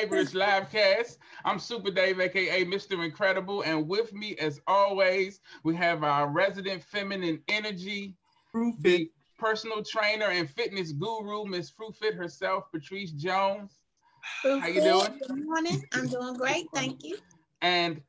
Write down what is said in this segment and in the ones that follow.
to the Neighborish Livecast. I'm Super Dave, aka Mr. Incredible, and with me, as always, we have our resident feminine energy, the personal trainer and fitness guru, Miss Fruit Fit herself, Patrice Jones. How you doing? Good morning. I'm doing great, thank you. And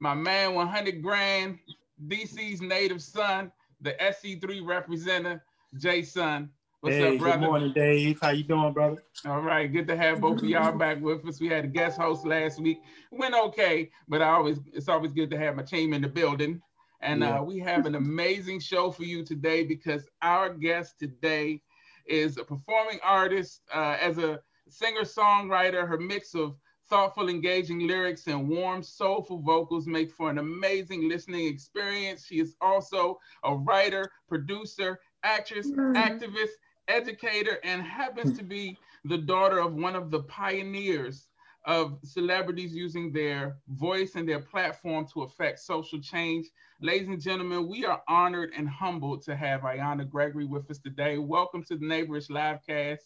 my man, 100 grand, DC's native son, the SC3 representative, Jason. What's hey, up, brother? Good morning, Dave. How you doing, brother? All right, good to have both of y'all back with us. We had a guest host last week. Went okay, but I always it's always good to have my team in the building. And yeah. uh, we have an amazing show for you today because our guest today is a performing artist uh, as a singer-songwriter. Her mix of thoughtful, engaging lyrics and warm, soulful vocals make for an amazing listening experience. She is also a writer, producer, actress, mm. activist, educator, and happens hmm. to be the daughter of one of the pioneers of celebrities using their voice and their platform to affect social change. Ladies and gentlemen, we are honored and humbled to have Ayanna Gregory with us today. Welcome to the Neighborish Livecast.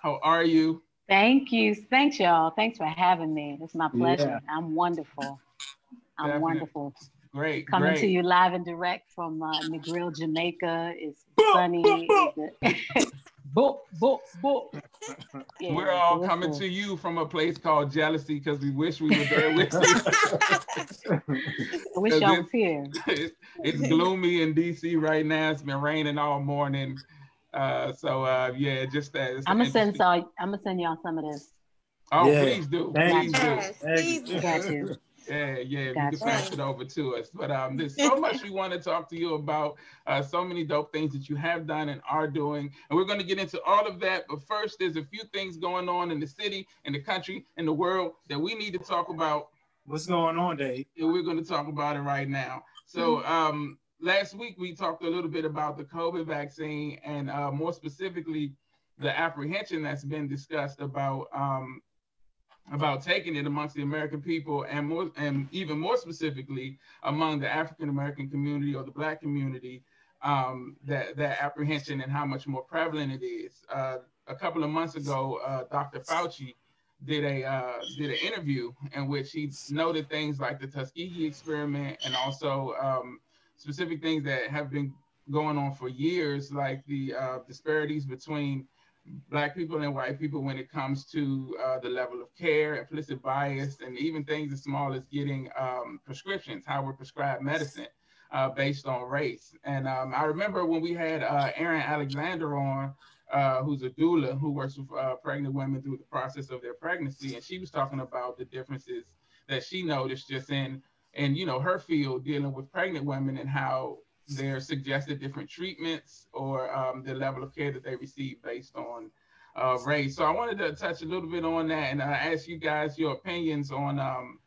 How are you? Thank you. Thanks, y'all. Thanks for having me. It's my pleasure. Yeah. I'm wonderful. I'm Definitely. wonderful. Great. Coming great. to you live and direct from uh, Negril, Jamaica. It's sunny. boop, boop, boop. Yeah, We're all coming to you from a place called Jealousy because we wish we were there with you. I wish y'all was here. It's, it's gloomy in DC right now. It's been raining all morning. Uh, so uh, yeah, just that. I'm gonna send so I'm gonna send y'all some of this. Oh, yeah. please do. Please do. Yes, please do. Got you. Yeah, yeah, gotcha. you can pass it over to us. But um, there's so much we want to talk to you about. Uh, so many dope things that you have done and are doing, and we're going to get into all of that. But first, there's a few things going on in the city, in the country, in the world that we need to talk about. What's going on, Dave? And we're going to talk about it right now. So, um, last week we talked a little bit about the COVID vaccine, and uh, more specifically, the apprehension that's been discussed about um, about taking it amongst the American people and more and even more specifically among the African American community or the black community, um, that that apprehension and how much more prevalent it is. Uh, a couple of months ago, uh, Dr. Fauci did a uh, did an interview in which he noted things like the Tuskegee experiment and also um, specific things that have been going on for years, like the uh, disparities between black people and white people when it comes to uh, the level of care, implicit bias, and even things as small as getting um, prescriptions, how we're prescribed medicine uh, based on race. And um, I remember when we had uh, Erin Alexander on, uh, who's a doula who works with uh, pregnant women through the process of their pregnancy, and she was talking about the differences that she noticed just in, in you know, her field dealing with pregnant women and how their suggested different treatments or um, the level of care that they receive based on uh, race. So I wanted to touch a little bit on that and uh, ask you guys your opinions on um,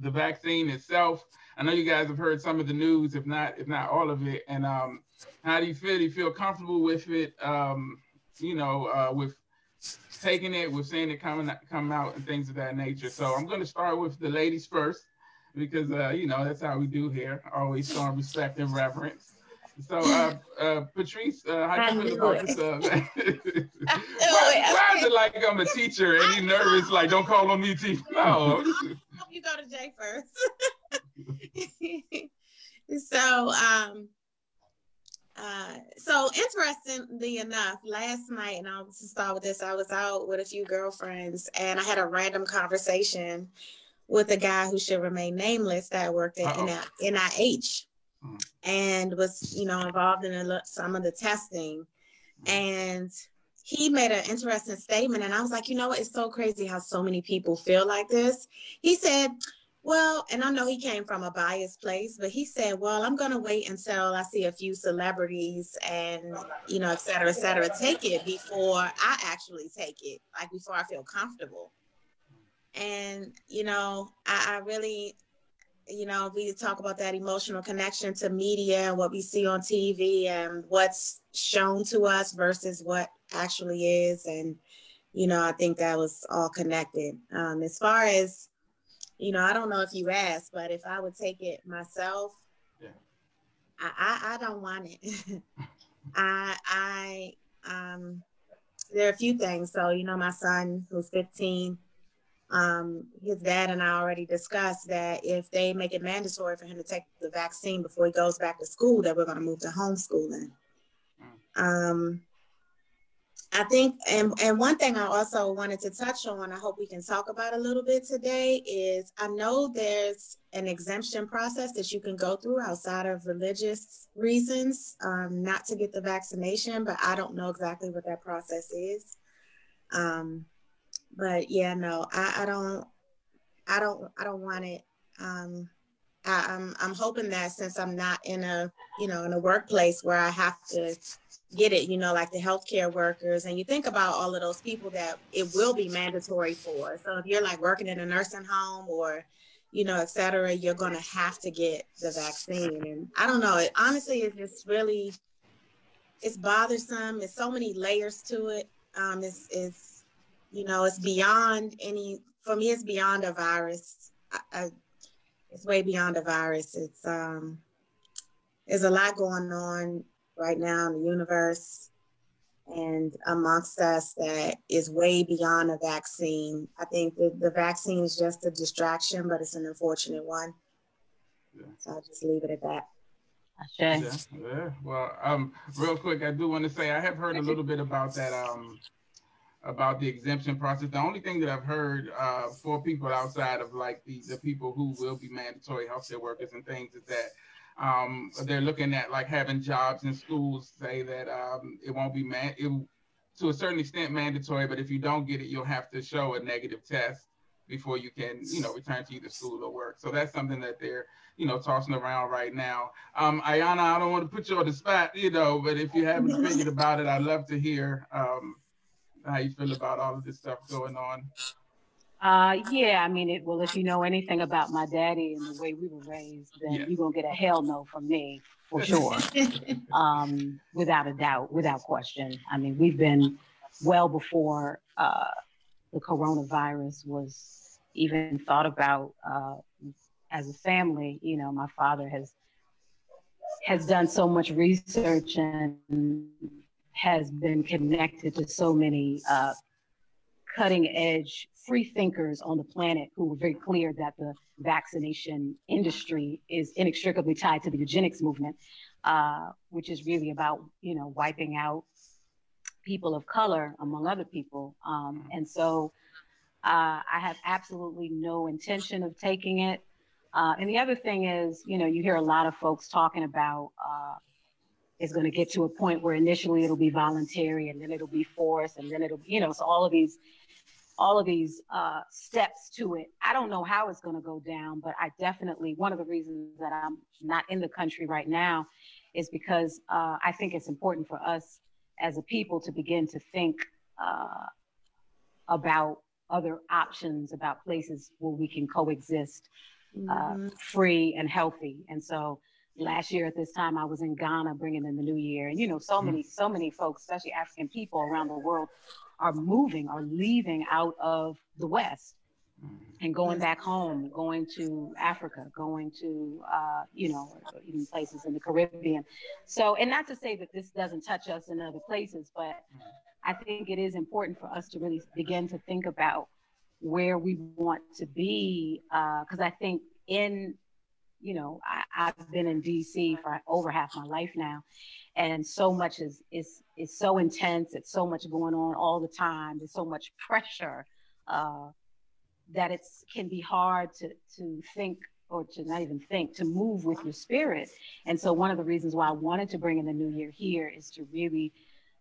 the vaccine itself. I know you guys have heard some of the news, if not if not all of it. And um, how do you feel? Do you feel comfortable with it? Um, you know, uh, with taking it, with seeing it coming come out and things of that nature. So I'm going to start with the ladies first because uh, you know that's how we do here. Always showing respect and reverence. So, uh, uh, Patrice, uh, how do you feel about this? Uh, why, why is it like I'm a teacher and you nervous? Like, don't call on me, teacher. No. you go to Jay first. so, um, uh, so interestingly enough, last night, and I'll start with this, I was out with a few girlfriends and I had a random conversation with a guy who should remain nameless that worked at NIH mm. and was, you know, involved in a, some of the testing. Mm. And he made an interesting statement. And I was like, you know what? It's so crazy how so many people feel like this. He said, well, and I know he came from a biased place, but he said, well, I'm going to wait until I see a few celebrities and, you know, et cetera, et cetera, take it before I actually take it, like before I feel comfortable. And, you know, I, I really, you know, we talk about that emotional connection to media and what we see on TV and what's shown to us versus what actually is. And, you know, I think that was all connected. Um, as far as, you know, I don't know if you asked, but if I would take it myself, yeah. I, I, I don't want it. I, I, um, there are a few things. So, you know, my son who's 15, um, his dad and I already discussed that if they make it mandatory for him to take the vaccine before he goes back to school, that we're going to move to homeschooling. Mm. Um, I think, and, and one thing I also wanted to touch on, I hope we can talk about a little bit today, is I know there's an exemption process that you can go through outside of religious reasons um, not to get the vaccination, but I don't know exactly what that process is. Um, but yeah, no, I, I don't, I don't, I don't want it. Um, I, I'm, I'm hoping that since I'm not in a, you know, in a workplace where I have to get it, you know, like the healthcare workers. And you think about all of those people that it will be mandatory for. So if you're like working in a nursing home or, you know, et cetera, you're going to have to get the vaccine. And I don't know, it honestly is just really, it's bothersome. It's so many layers to it. Um, it's, it's, you know, it's beyond any, for me, it's beyond a virus. I, I, it's way beyond a virus. It's, um, there's a lot going on right now in the universe and amongst us that is way beyond a vaccine. I think the, the vaccine is just a distraction, but it's an unfortunate one. Yeah. So I'll just leave it at that. Yeah, yeah. Well, um, real quick, I do want to say I have heard a little bit about that, um, about the exemption process. The only thing that I've heard uh, for people outside of like the, the people who will be mandatory healthcare workers and things is that um, they're looking at like having jobs in schools say that um, it won't be man it, to a certain extent mandatory, but if you don't get it, you'll have to show a negative test before you can, you know, return to either school or work. So that's something that they're, you know, tossing around right now. Um, Ayanna, I don't want to put you on the spot, you know, but if you haven't figured about it, I'd love to hear um, how you feel about all of this stuff going on. Uh, yeah, I mean, it, well, if you know anything about my daddy and the way we were raised, then yeah. you're gonna get a hell no from me for sure, um, without a doubt, without question. I mean, we've been well before uh, the coronavirus was even thought about uh, as a family. You know, my father has has done so much research and has been connected to so many uh, cutting edge free thinkers on the planet who were very clear that the vaccination industry is inextricably tied to the eugenics movement, uh, which is really about you know wiping out people of color among other people. Um, and so uh, I have absolutely no intention of taking it. Uh, and the other thing is, you know, you hear a lot of folks talking about it's going to get to a point where initially it'll be voluntary and then it'll be forced and then it'll, you know, so all of these all of these uh, steps to it. I don't know how it's going to go down, but I definitely, one of the reasons that I'm not in the country right now is because uh, I think it's important for us as a people to begin to think uh, about other options, about places where we can coexist uh, mm-hmm. free and healthy. And so last year at this time, I was in Ghana bringing in the new year. And, you know, so mm-hmm. many, so many folks, especially African people around the world, are moving, are leaving out of the West and going back home, going to Africa, going to, uh, you know, even places in the Caribbean. So, and not to say that this doesn't touch us in other places, but I think it is important for us to really begin to think about where we want to be. Because uh, I think in, you know, I, I've been in DC for over half my life now. And so much is is is so intense. It's so much going on all the time. There's so much pressure uh, that it can be hard to to think or to not even think to move with your spirit. And so one of the reasons why i wanted to bring in the new year here is to really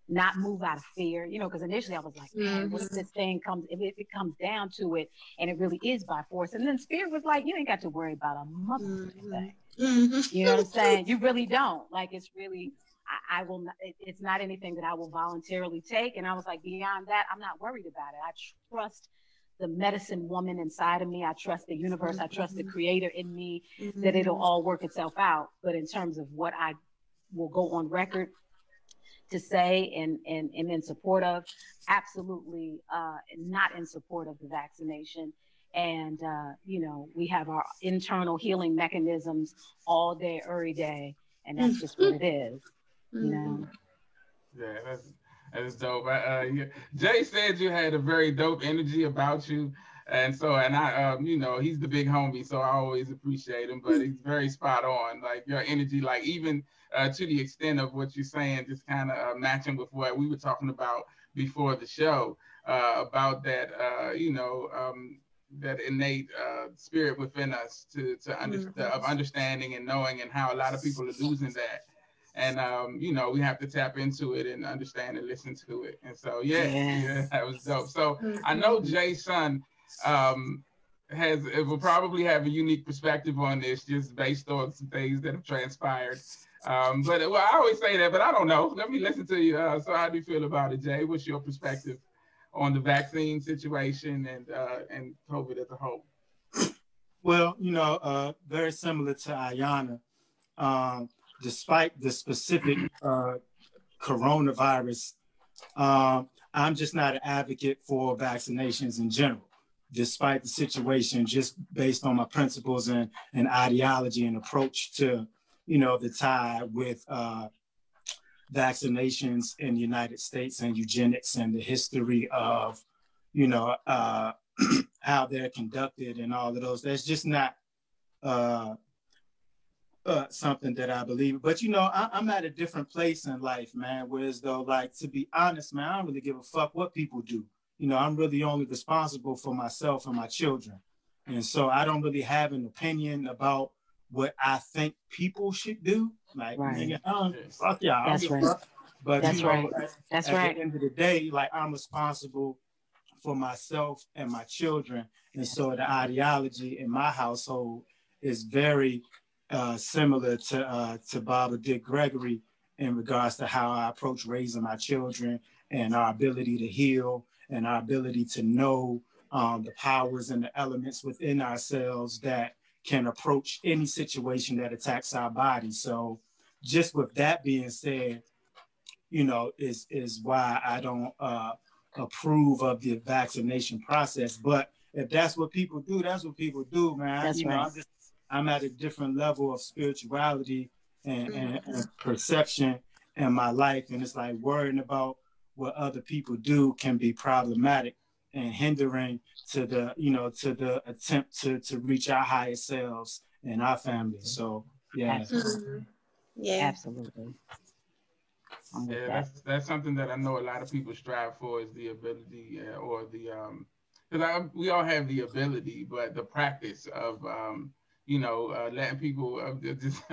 not move out of fear, you know, because initially I was like, man, mm-hmm. what if this thing comes, if it, if it, comes down to it and it really is by force? And then spirit was like, you ain't got to worry about a mother mm-hmm. thing. Mm-hmm. You know what I'm saying? You really don't. Like, it's really I, I will not, it, it's not anything that I will voluntarily take. And I was like, beyond that, I'm not worried about it. I trust the medicine woman inside of me. I trust the universe. Mm-hmm. I trust the mm-hmm. creator in me mm-hmm. that it'll all work itself out. But in terms of what I will go on record to say and, and, and in support of, absolutely uh, not in support of the vaccination. And, uh, you know, we have our internal healing mechanisms all day, every day. And that's just what it is. Mm-hmm. know. Yeah, that's that's dope. Uh, Jay said you had a very dope energy about you. and so and I um you know he's the big homie, so I always appreciate him. But he's very spot on. Like your energy, like even uh, to the extent of what you're saying, just kind of uh, matching with what we were talking about before the show uh, about that uh, you know um, that innate uh, spirit within us to to under, mm-hmm. of understanding and knowing, and how a lot of people are losing that and um, you know we have to tap into it and understand and listen to it. And so yeah, yeah, yeah that was dope. So I know mm-hmm. Jason um, has it will probably have a unique perspective on this just based on some things that have transpired. Um, but well, I always say that, but I don't know. Let me listen to you. Uh, so how do you feel about it, Jay? What's your perspective on the vaccine situation and uh, and COVID as a whole? Well, you know, uh, very similar to Ayanna. Um, despite the specific uh, coronavirus, um, I'm just not an advocate for vaccinations in general, despite the situation, just based on my principles and, and ideology and approach to, you know, the tie with uh, vaccinations in the United States and eugenics and the history of, you know, uh, how they're conducted and all of those. That's just not uh, uh, something that I believe. But you know, I, am at a different place in life, man. Whereas though, like to be honest, man, I don't really give a fuck what people do. You know, I'm really only responsible for myself and my children, and so I don't really have an opinion about what I think people should do. Like, right. nigga, um, fuck yeah, that's right. Fuck. But that's you know, right. That's at right. the end of the day, like I'm responsible for myself and my children, and so the ideology in my household is very uh, similar to uh, to Baba Dick Gregory in regards to how I approach raising my children and our ability to heal and our ability to know um, the powers and the elements within ourselves that can approach any situation that attacks our body. So, just with that being said, you know, is is why I don't uh, approve of the vaccination process. But if that's what people do, that's what people do, man. That's you right. know, I'm just I'm at a different level of spirituality and, and, mm-hmm. and perception in my life. And it's like worrying about what other people do can be problematic and hindering to the, you know, to the attempt to, to reach our higher selves and our family. So yeah. Absolutely. Yeah. Absolutely. Yeah, that's that's something that I know a lot of people strive for is the ability uh, or the um because we all have the ability, but the practice of um you know, uh, letting people, uh, just,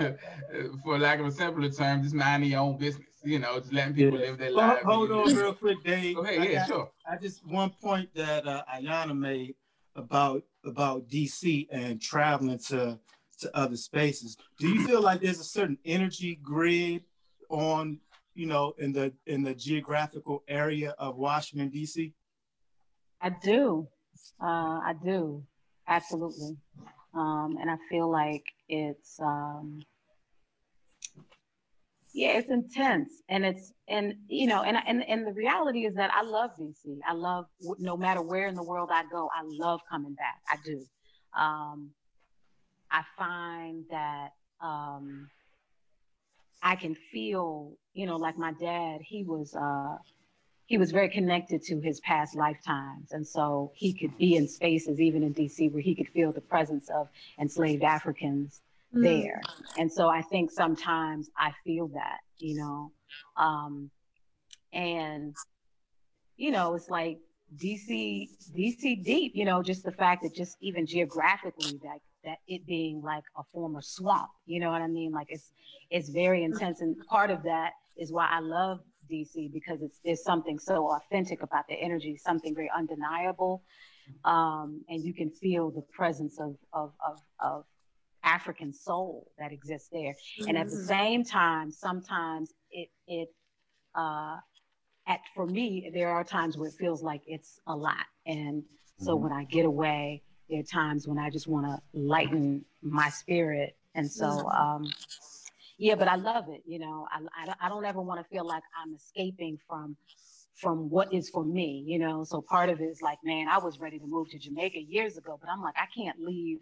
for lack of a simpler term, just minding your own business. You know, just letting people yeah. live their well, lives. Hold on, real quick, Dave. Go ahead, yeah, got, sure. I just one point that uh, Ayanna made about about DC and traveling to to other spaces. Do you feel like there's a certain energy grid on, you know, in the in the geographical area of Washington D.C.? I do. Uh, I do. Absolutely. Um, and I feel like it's, um, yeah, it's intense and it's, and, you know, and, and, and the reality is that I love DC. I love, no matter where in the world I go, I love coming back. I do. Um, I find that, um, I can feel, you know, like my dad, he was, uh, he was very connected to his past lifetimes. And so he could be in spaces, even in DC, where he could feel the presence of enslaved Africans mm. there. And so I think sometimes I feel that, you know. Um, and, you know, it's like DC, DC deep, you know, just the fact that just even geographically that that it being like a former swamp, you know what I mean? Like it's it's very intense. And part of that is why I love DC because it's there's something so authentic about the energy, something very undeniable, um, and you can feel the presence of of of, of African soul that exists there. And at the same time, sometimes it it uh, at for me there are times where it feels like it's a lot, and so mm-hmm. when I get away, there are times when I just want to lighten my spirit, and so. Mm-hmm. Um, yeah, but I love it. You know, I, I, I don't ever want to feel like I'm escaping from from what is for me, you know. So part of it is like, man, I was ready to move to Jamaica years ago, but I'm like, I can't leave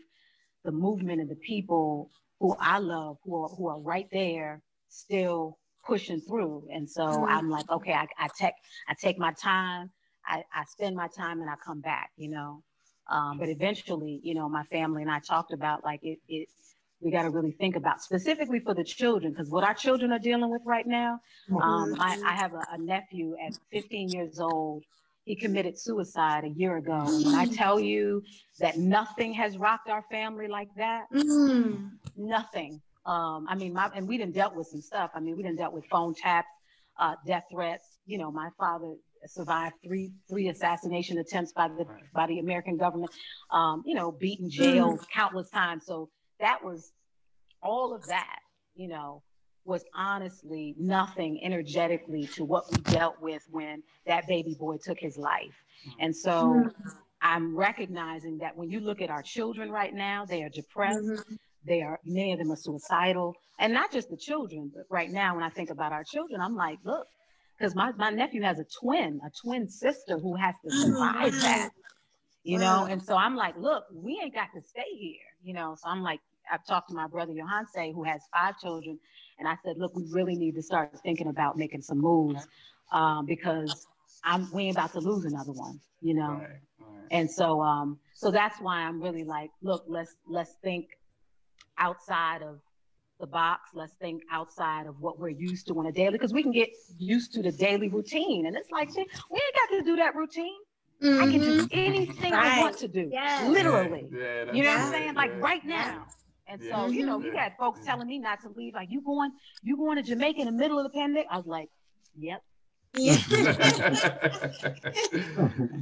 the movement and the people who I love, who are who are right there, still pushing through. And so mm-hmm. I'm like, okay, I, I take I take my time, I, I spend my time, and I come back, you know. Um, but eventually, you know, my family and I talked about like it, it we got to really think about specifically for the children because what our children are dealing with right now. Um, I, I, have a, a, nephew at 15 years old. He committed suicide a year ago. And when I tell you that nothing has rocked our family like that, mm. nothing. Um, I mean, my, and we didn't dealt with some stuff. I mean, we didn't dealt with phone taps, uh, death threats. You know, my father survived three three assassination attempts by the right. by the American government. Um, you know, beaten, jailed mm. countless times. So that was all of that, you know, was honestly nothing energetically to what we dealt with when that baby boy took his life. And so. I'm recognizing that when you look at our children right now, they are depressed. Mm-hmm. They are many of them are suicidal. And not just the children, but right now when I think about our children, I'm like, look, because my, my nephew has a twin, a twin sister who has to oh, survive that. You know, and so I'm like, look, we ain't got to stay here, you know. So I'm like, I've talked to my brother Yohance, who has five children, and I said, look, we really need to start thinking about making some moves um, because I'm we ain't about to lose another one, you know. Right, right. And so, um, so that's why I'm really like, look, let's let's think outside of the box. Let's think outside of what we're used to on a daily, because we can get used to the daily routine, and it's like, we ain't got to do that routine. Mm-hmm. I can do mm-hmm. anything right. I want to do, yes. literally. Yeah, yeah, you know what I'm saying? Like right now. And so, you know, we had folks telling me not to leave. Like, you going, you going to Jamaica in the middle of the pandemic? I was like, yep. Yeah.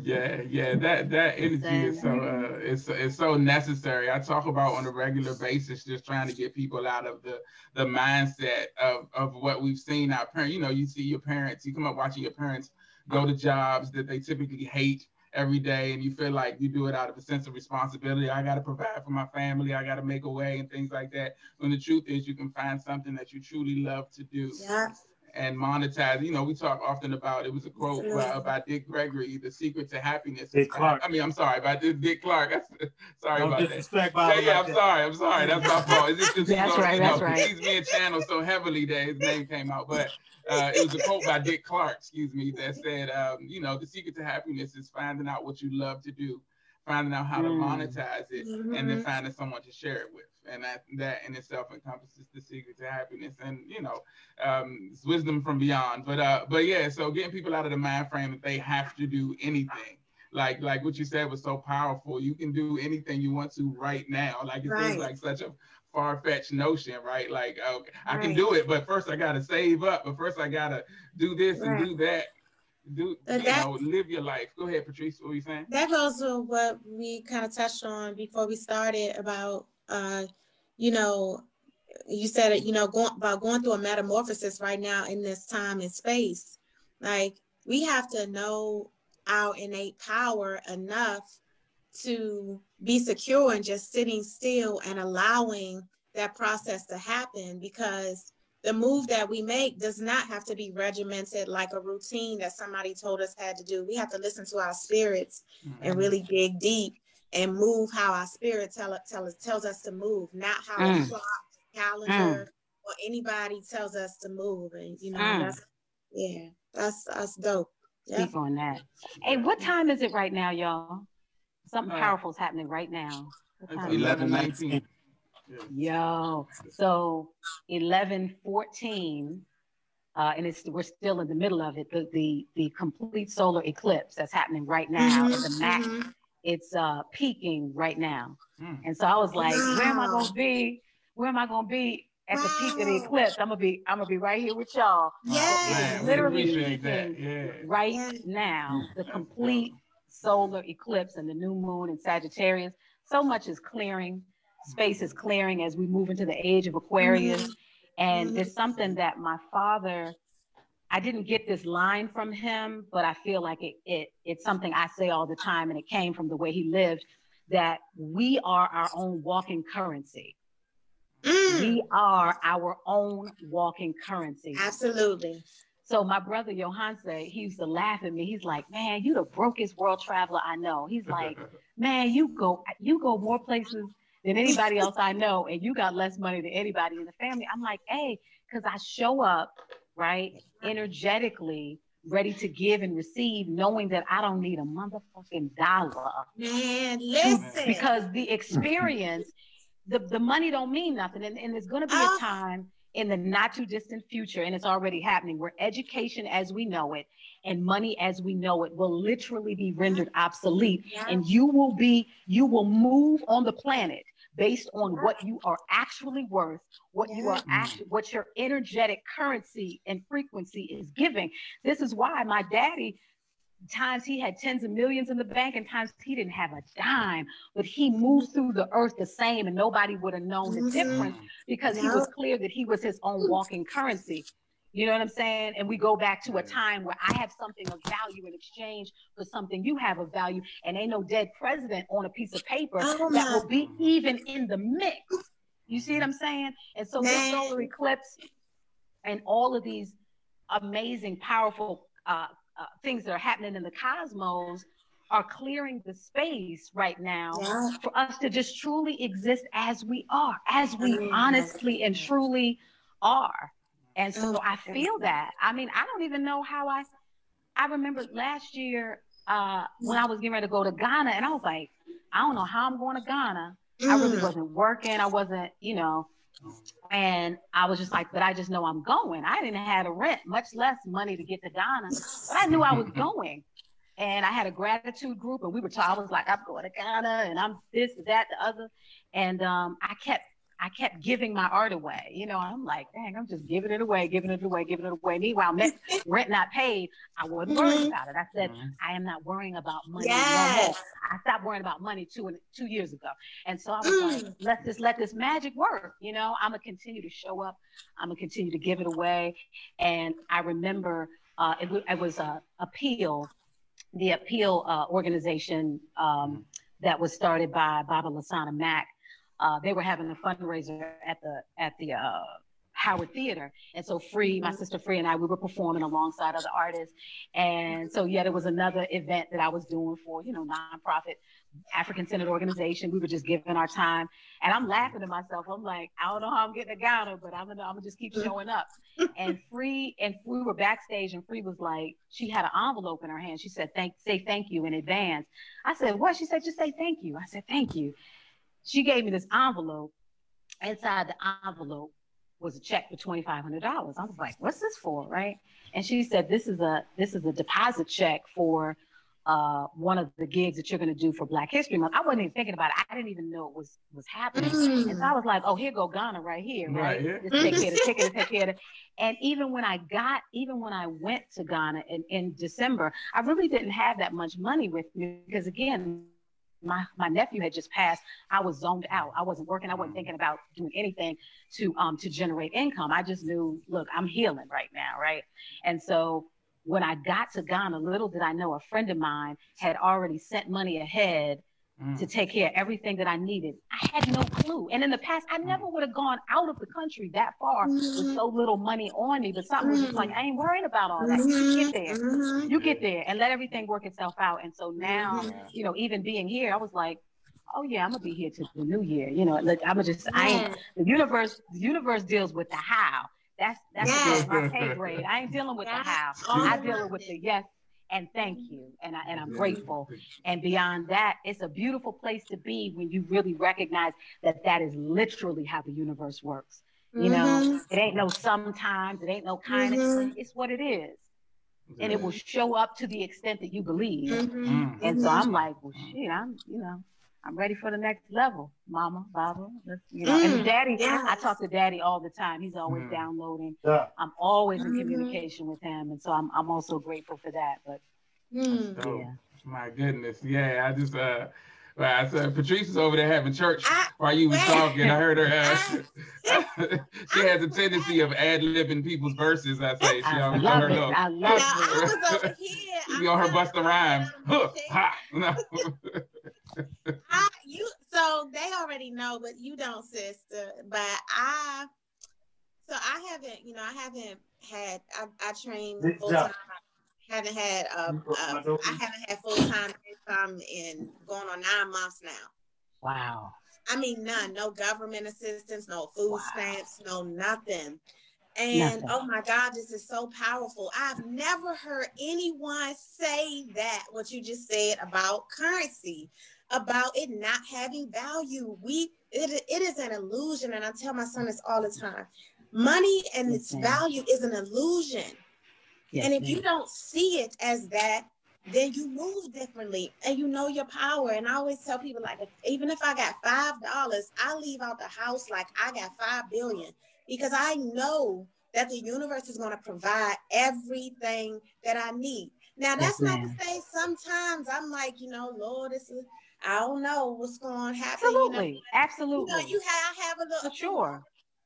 yeah, yeah, that that energy is so uh, it's it's so necessary. I talk about on a regular basis, just trying to get people out of the the mindset of of what we've seen our parents. You know, you see your parents, you come up watching your parents go to jobs that they typically hate every day and you feel like you do it out of a sense of responsibility. I got to provide for my family. I got to make a way and things like that. When the truth is, you can find something that you truly love to do. Yeah. And monetize. You know, we talk often about it was a quote by, by, Dick Gregory, "The secret to happiness." Dick Clark. I mean, I'm sorry, by Dick Clark. sorry no about that. Yeah, yeah, I'm sorry. I'm sorry. That's my fault. It's just, that's right. You know, that's right. He's being channeled so heavily that his name came out, but uh, it was a quote by Dick Clark, excuse me, that said, um, you know, the secret to happiness is finding out what you love to do, finding out how mm. to monetize it, mm-hmm. and then mm-hmm. finding someone to share it with. And that, that in itself encompasses the secret to happiness. And, you know, um, it's wisdom from beyond. But, uh, but yeah, so getting people out of the mind frame that they have to do anything like like what you said was so powerful. You can do anything you want to right now. Like it right. seems like such a far fetched notion, right? Like, okay, I can do it, but first I gotta save up. But first I gotta do this right. and do that. Do you that, know, live your life. Go ahead, Patrice. What were you saying? That goes to what we kind of touched on before we started about, uh, you know, you said it, you know, going about going through a metamorphosis right now in this time and space. Like we have to know our innate power enough to be secure and just sitting still and allowing that process to happen because the move that we make does not have to be regimented like a routine that somebody told us had to do. We have to listen to our spirits mm-hmm. and really dig deep and move how our spirit tell, tell us, tells us to move, not how mm. a clock, calendar, mm. or anybody tells us to move. And you know, mm. that's yeah, that's that's dope. Speak on that. Hey, what time is it right now, y'all? Something uh, powerful is happening right now. Eleven nineteen. Yo, so eleven fourteen, uh, and it's we're still in the middle of it. The the the complete solar eclipse that's happening right now, mm-hmm, the max mm-hmm. It's uh peaking right now. Mm. And so I was like, wow. where am I gonna be? Where am I gonna be at wow. the peak of the eclipse? I'm gonna be I'm gonna be right here with y'all. Yeah, literally peaking yeah. right yeah. now. The complete solar eclipse and the new moon in Sagittarius. So much is clearing, space is clearing as we move into the age of Aquarius. Mm-hmm. And mm-hmm. it's something that my father, I didn't get this line from him, but I feel like it, it it's something I say all the time, and it came from the way he lived. That we are our own walking currency. Mm. We are our own walking currency. Absolutely. So my brother Johan said he used to laugh at me. He's like, "Man, you the brokest world traveler I know." He's like, "Man, you go you go more places than anybody else I know, and you got less money than anybody in the family." I'm like, "Hey, because I show up right energetically ready to give and receive, knowing that I don't need a motherfucking dollar. Man, listen. Because the experience, the, the money don't mean nothing. And, and there's gonna be oh. a time in the not too distant future, and it's already happening, where education as we know it and money as we know it will literally be rendered obsolete. And you will be, you will move on the planet based on what you are actually worth, what you are actually, what your energetic currency and frequency is giving. This is why my daddy times he had tens of millions in the bank and times he didn't have a dime but he moved through the earth the same and nobody would have known the difference mm-hmm. because he was clear that he was his own walking currency you know what I'm saying? And we go back to a time where I have something of value in exchange for something you have of value, and ain't no dead president on a piece of paper oh, that will be even in the mix. You see what I'm saying? And so this solar eclipse and all of these amazing, powerful uh, uh, things that are happening in the cosmos are clearing the space right now yeah. for us to just truly exist as we are, as we honestly and truly are. And so oh, I feel that. I mean, I don't even know how I I remember last year uh, when I was getting ready to go to Ghana and I was like, I don't know how I'm going to Ghana. Mm. I really mm. wasn't working. I wasn't, you know, and I was just like, but I just know I'm going. I didn't have a rent, much less money to get to Ghana, but I knew I was going. And I had a gratitude group, and we were talking. I was like, I'm going to Ghana, and I'm this, that, the other. And um, I kept I kept giving my art away. You know, I'm like, dang, I'm just giving it away, giving it away, giving it away. Meanwhile, rent not paid, I wasn't worried mm-hmm. about it. I said, mm-hmm. I am not worrying about money yes. no more. I stopped worrying about money two two years ago. And so I was mm. like, let's just let this magic work. You know, I'm gonna continue to show up. I'm gonna continue to give it away. And I remember uh, it, it was a appeal, the appeal uh, organization um, that was started by Baba Lasana Mack uh, they were having a fundraiser at the at the uh, Howard Theater, and so Free, my mm-hmm. sister Free, and I, we were performing alongside other artists, and so yeah, there was another event that I was doing for you know nonprofit African centered organization. We were just giving our time, and I'm laughing to myself. I'm like, I don't know how I'm getting a Ghana, but I'm gonna I'm gonna just keep showing up. and Free and we were backstage, and Free was like, she had an envelope in her hand. She said, "Thank, say thank you in advance." I said, "What?" She said, "Just say thank you." I said, "Thank you." She gave me this envelope. Inside the envelope was a check for twenty five hundred dollars. I was like, "What's this for?" Right? And she said, "This is a this is a deposit check for uh, one of the gigs that you're going to do for Black History Month." I wasn't even thinking about it. I didn't even know it was was happening. Mm. And so I was like, "Oh, here go Ghana right here, right? right Just take care of take care of. And even when I got, even when I went to Ghana in, in December, I really didn't have that much money with me because again, my my nephew had just passed i was zoned out. I wasn't working. I wasn't thinking about doing anything to um to generate income. I just knew look i'm healing right now right? And so when i got to ghana little did i know a friend of mine had already sent money ahead mm. to take care of everything that I needed. I had no clue. And in the past, I mm. never would have gone out of the country that far mm-hmm. with so little money on me. But something was just like, I ain't worried about all that. You get there. Mm-hmm. You get there and let everything work itself out. And so now, mm-hmm. you know, even being here, I was like, oh yeah, I'm gonna be here to the new year. You know, like I'm gonna just I ain't the universe the universe deals with the how. That's that's yes. my pay grade. I ain't dealing with the how. I'm dealing with the yes and thank you. And, I, and i'm grateful. And beyond that it's a beautiful place to be when you really recognize that that is literally how the universe works. You know mm-hmm. it ain't no sometimes it ain't no kind mm-hmm. of it's what it is. And it will show up to the extent that you believe. Mm-hmm. and so i'm like well shit i'm you know I'm ready for the next level, Mama, Baba. You know, mm, and Daddy, yes. I talk to Daddy all the time. He's always mm. downloading. Yeah. I'm always in mm-hmm. communication with him, and so I'm I'm also grateful for that. But mm. yeah, my goodness, yeah. I just uh. Well, I said Patrice is over there having church I, while you was talking. I heard her. Uh, she has a tendency of ad libbing people's verses. I say she I love her it. I love it. I was over here. She on her Busta Rhymes. Huh, ha, no. I, you so they already know, but you don't, sister. But I, so I haven't, you know, I haven't had. I, I trained full time. Haven't had. Um, uh, I haven't had full time income in going on nine months now. Wow. I mean, none. No government assistance. No food wow. stamps. No nothing. And Nothing. oh my God, this is so powerful. I've never heard anyone say that, what you just said about currency, about it not having value. We it, it is an illusion. And I tell my son this all the time. Money and its value is an illusion. Yes, and if ma'am. you don't see it as that, then you move differently and you know your power. And I always tell people like, if, even if I got five dollars, I leave out the house like I got five billion because I know that the universe is going to provide everything that I need. Now that's yes, not to say sometimes I'm like, you know, Lord, this is I don't know what's going to happen. Absolutely, you know? absolutely. You, know, you have have a little For sure.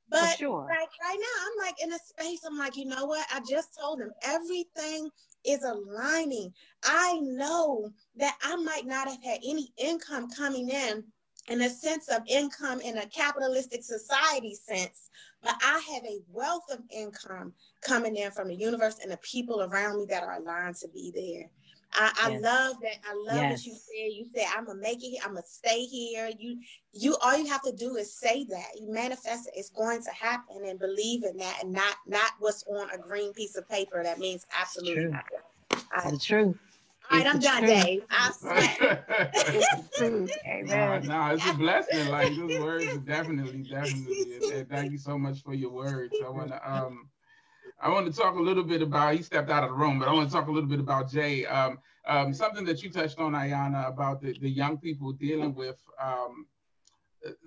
But sure. right, right now, I'm like in a space. I'm like, you know what? I just told them everything is aligning. I know that I might not have had any income coming in in a sense of income in a capitalistic society sense, but I have a wealth of income coming in from the universe and the people around me that are aligned to be there. I, I yes. love that. I love yes. what you said. You said, I'm gonna make it. I'm gonna stay here. You, you, all you have to do is say that. You manifest it. It's going to happen, and believe in that, and not not what's on a green piece of paper. That means absolutely nothing. It's the truth. All right, I'm done, Dave. I Amen. No, no, it's a blessing. Like those words definitely, definitely. Thank you so much for your words. I want to um I want to talk a little bit about, he stepped out of the room, but I want to talk a little bit about Jay. Um, um, something that you touched on, Ayanna, about the, the young people dealing with um,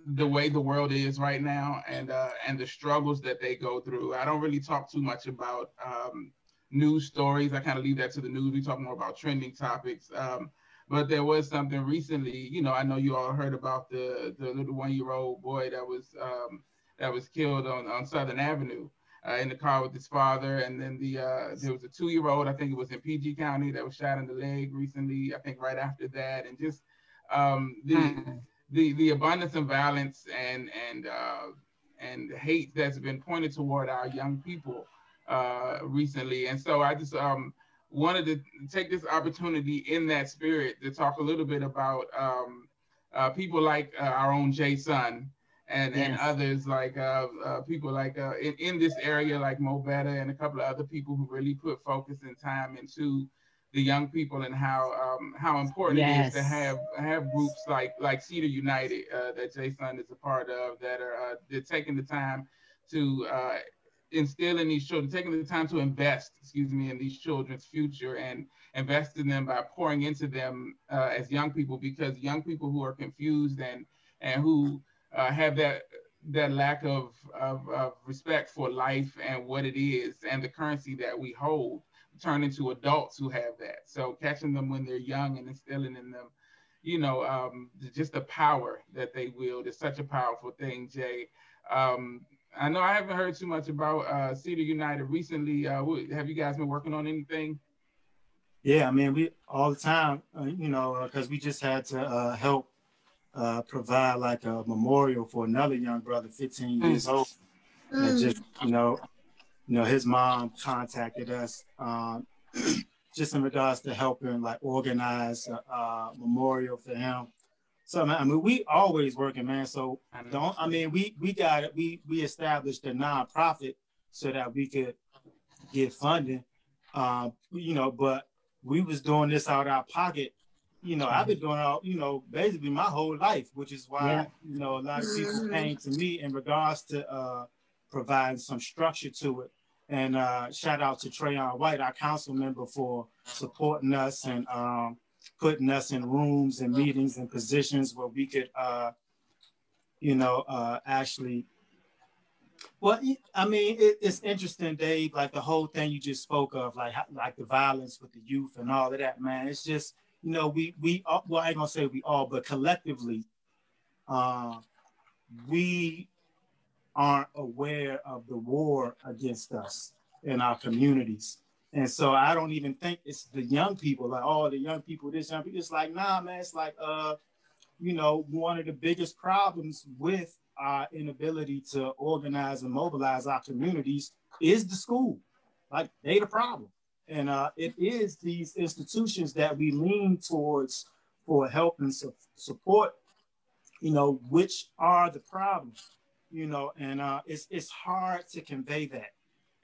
the way the world is right now and uh, and the struggles that they go through. I don't really talk too much about um, news stories. I kind of leave that to the news. We talk more about trending topics. Um, but there was something recently, you know, I know you all heard about the the little one year old boy that was um, that was killed on, on Southern Avenue uh, in the car with his father. And then the uh, there was a two year old, I think it was in PG County, that was shot in the leg recently. I think right after that, and just um, the the the abundance of violence and and uh, and hate that's been pointed toward our young people uh, recently. And so I just um, wanted to take this opportunity in that spirit to talk a little bit about um, uh, people like uh, our own Jason and yes. and others like uh, uh, people like uh, in, in this area like Mo Better and a couple of other people who really put focus and time into the young people and how um, how important yes. it is to have have groups like like Cedar United uh, that Jason is a part of that are uh, they're taking the time to uh, instill in these children, taking the time to invest, excuse me, in these children's future and invest in them by pouring into them as young people because young people who are confused and and who uh, have that that lack of, of, of respect for life and what it is and the currency that we hold turn into adults who have that. So catching them when they're young and instilling in them, you know, um, just the power that they wield is such a powerful thing, Jay. Um, I know I haven't heard too much about uh, Cedar United recently. Uh, have you guys been working on anything? Yeah, I mean, we all the time, uh, you know, because uh, we just had to uh, help uh, provide like a memorial for another young brother, 15 mm. years old. Mm. And just, you know, you know, his mom contacted us um, just in regards to helping like organize a, a memorial for him. So man, I mean, we always working, man. So don't I mean we we got it. We we established a nonprofit so that we could get funding. Um, you know, but we was doing this out of our pocket you know, I've been doing all, you know, basically my whole life, which is why, yeah. you know, a lot of people mm-hmm. came to me in regards to uh, providing some structure to it. And uh, shout out to Trayon White, our council member, for supporting us and um, putting us in rooms and meetings and positions where we could, uh, you know, uh, actually. Well, I mean, it, it's interesting, Dave. Like the whole thing you just spoke of, like like the violence with the youth and all of that, man. It's just you know, we we all, well, I ain't gonna say we all, but collectively, uh, we aren't aware of the war against us in our communities. And so I don't even think it's the young people, like, oh, the young people, this young people. It's like, nah, man, it's like, uh, you know, one of the biggest problems with our inability to organize and mobilize our communities is the school. Like, they the problem. And uh, it is these institutions that we lean towards for help and su- support, you know, which are the problems, you know, and uh, it's, it's hard to convey that.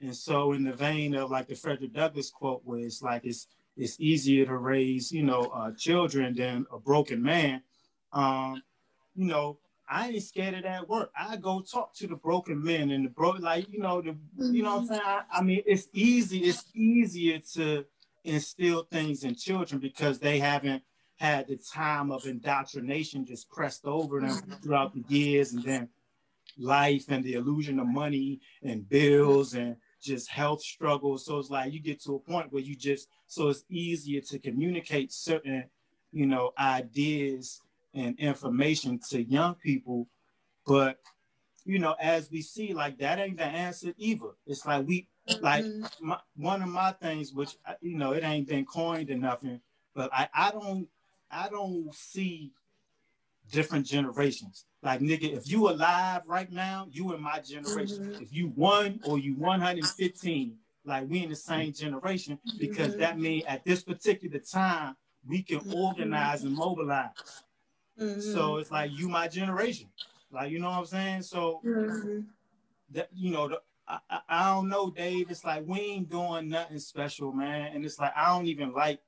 And so, in the vein of like the Frederick Douglass quote, where it's like it's it's easier to raise, you know, uh, children than a broken man. Um, you know, I ain't scared of that work. I go talk to the broken men and the bro, like you know, the you know what I'm mm-hmm. saying. I, I mean, it's easy. It's easier to instill things in children because they haven't had the time of indoctrination just pressed over them mm-hmm. throughout the years, and then life and the illusion of money and bills and just health struggles. So it's like you get to a point where you just so it's easier to communicate certain, you know, ideas and information to young people. But you know, as we see, like that ain't the answer either. It's like we like mm-hmm. my, one of my things, which you know, it ain't been coined or nothing, but I, I don't I don't see different generations. Like nigga, if you alive right now, you in my generation. Mm-hmm. If you one or you 115, like we in the same generation, because mm-hmm. that means at this particular time we can mm-hmm. organize and mobilize. Mm-hmm. So it's like you my generation. Like you know what I'm saying? So mm-hmm. that you know, the, I, I, I don't know, Dave. It's like we ain't doing nothing special, man. And it's like I don't even like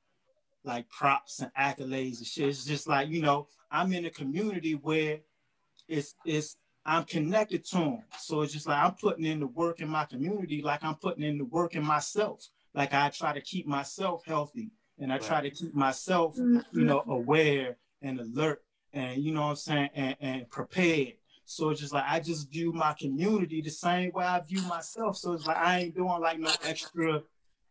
like props and accolades and shit. It's just like, you know, I'm in a community where it's it's I'm connected to them. So it's just like I'm putting in the work in my community, like I'm putting in the work in myself. Like I try to keep myself healthy and I try to keep myself, you know, aware and alert and you know what I'm saying, and, and prepared. So it's just like I just view my community the same way I view myself. So it's like I ain't doing like no extra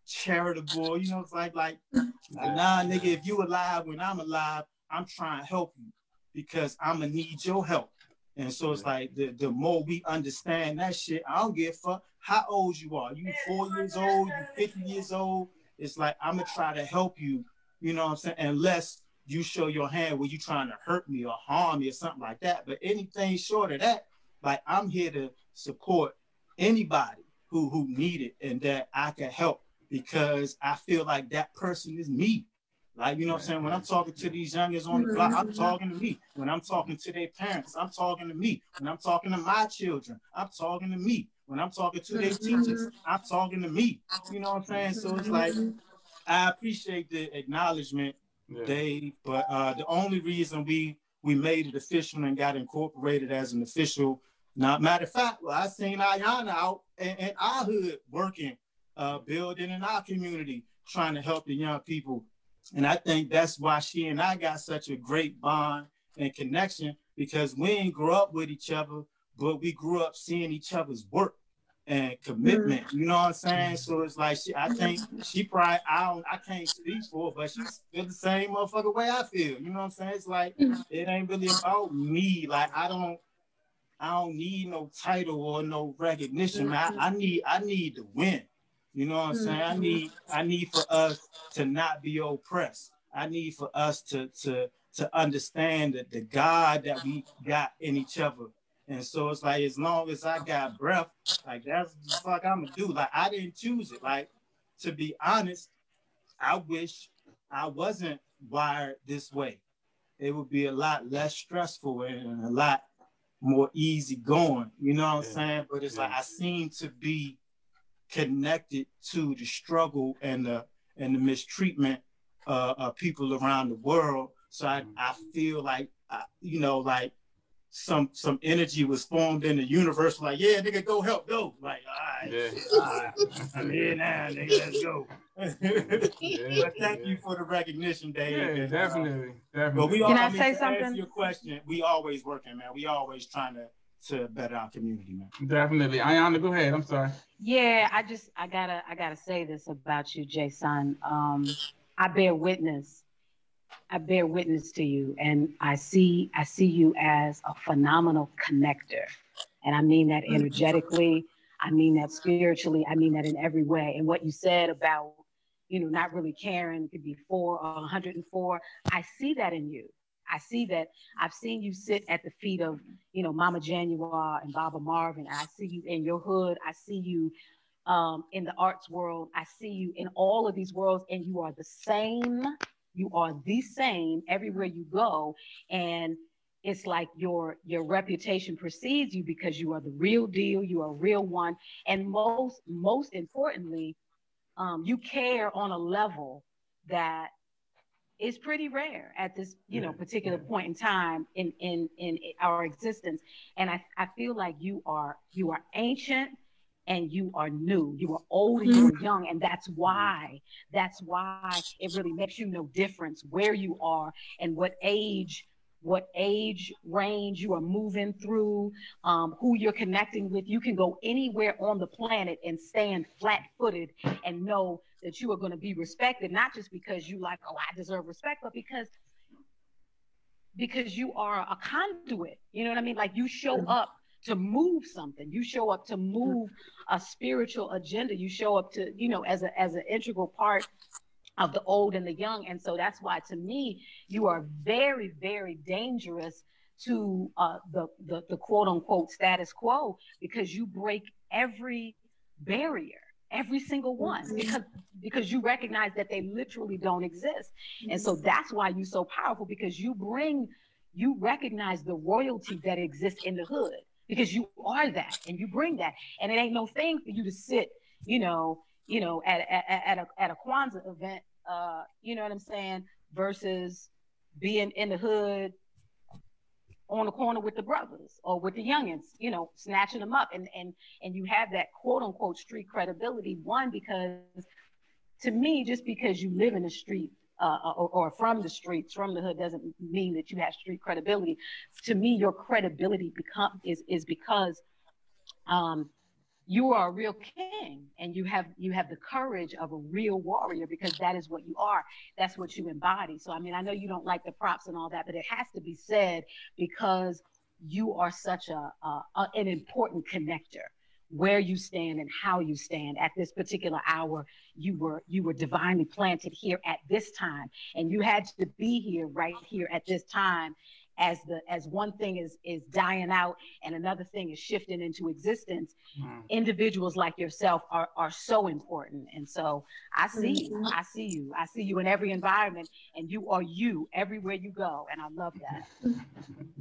charitable, you know, it's like like, like nah nigga, if you alive when I'm alive, I'm trying to help you because I'm gonna need your help. And so it's like the, the more we understand that shit, I don't give a fuck how old you are. You four years old, you 50 years old. It's like I'm gonna try to help you, you know what I'm saying? Unless you show your hand where you're trying to hurt me or harm me or something like that. But anything short of that, like I'm here to support anybody who who need it and that I can help because I feel like that person is me. Like, you know what I'm saying? When I'm talking to these youngers on the mm-hmm. block, I'm talking to me. When I'm talking to their parents, I'm talking to me. When I'm talking to my children, I'm talking to me. When I'm talking to their mm-hmm. teachers, I'm talking to me. You know what I'm saying? So it's like, mm-hmm. I appreciate the acknowledgement, yeah. But uh, the only reason we we made it official and got incorporated as an official. Now, matter of fact, well, I seen Ayanna out in, in our hood working, uh, building in our community, trying to help the young people and I think that's why she and I got such a great bond and connection because we ain't grew up with each other, but we grew up seeing each other's work and mm-hmm. commitment. You know what I'm saying? So it's like she, I think she probably I don't I can't speak for her, but she's feel the same motherfucker way I feel. You know what I'm saying? It's like mm-hmm. it ain't really about me. Like I don't I don't need no title or no recognition. I, mm-hmm. I need I need to win. You know what I'm saying? I mm-hmm. need I need for us to not be oppressed. I need for us to to to understand that the God that we got in each other. And so it's like as long as I got breath, like that's the fuck I'm gonna do. Like I didn't choose it. Like to be honest, I wish I wasn't wired this way. It would be a lot less stressful and a lot more easy going. You know what I'm saying? But it's yeah. like I seem to be connected to the struggle and the and the mistreatment uh, of people around the world. So I, I feel like I, you know like some some energy was formed in the universe. Like yeah, nigga, go help, go. Like all right, yeah. all right. I'm here now, nigga. Let's go. yeah, but thank yeah. you for the recognition, Dave. Yeah, definitely, uh, definitely. But we Can all, I, I mean, say something? Your question. We always working, man. We always trying to to better our community, man. Definitely. Ayanna, go ahead. I'm sorry. Yeah, I just I gotta I gotta say this about you, Jason. Um, I bear witness. I bear witness to you, and I see I see you as a phenomenal connector, and I mean that energetically. I mean that spiritually. I mean that in every way. And what you said about you know not really caring could be four or 104. I see that in you. I see that I've seen you sit at the feet of, you know, Mama January and Baba Marvin. I see you in your hood. I see you um, in the arts world. I see you in all of these worlds, and you are the same. You are the same everywhere you go. And it's like your your reputation precedes you because you are the real deal you are a real one. And most most importantly um, you care on a level that is pretty rare at this you know particular point in time in in in our existence. And i i feel like you are you are ancient and you are new you are old and you are mm-hmm. young and that's why that's why it really makes you no difference where you are and what age what age range you are moving through, um, who you're connecting with. You can go anywhere on the planet and stand flat footed and know that you are going to be respected, not just because you like, oh, I deserve respect, but because because you are a conduit. You know what I mean? Like you show mm-hmm. up to move something. You show up to move a spiritual agenda. You show up to, you know, as a as an integral part of the old and the young. And so that's why, to me, you are very, very dangerous to uh, the, the, the quote unquote status quo because you break every barrier every single one mm-hmm. because because you recognize that they literally don't exist and so that's why you're so powerful because you bring you recognize the royalty that exists in the hood because you are that and you bring that and it ain't no thing for you to sit you know you know, at, at, at a at a Kwanzaa event, uh, you know what I'm saying, versus being in the hood on the corner with the brothers or with the youngins, you know, snatching them up. And and and you have that quote unquote street credibility. One, because to me, just because you live in the street uh, or, or, from the streets, from the hood, doesn't mean that you have street credibility. To me, your credibility become is is because um, you are a real king and you have you have the courage of a real warrior because that is what you are. That's what you embody. So i mean i know you don't like the props and all that but it has to be said because you are such a, a, a an important connector where you stand and how you stand. At this particular hour you were you were divinely planted here at this time. And you had to be here right here at this time as the as one thing is is dying out and another thing is shifting into existence mm. individuals like yourself are are so important. And so i see mm-hmm. i see you. I see you in every environment and you are you everywhere you go. And i love that.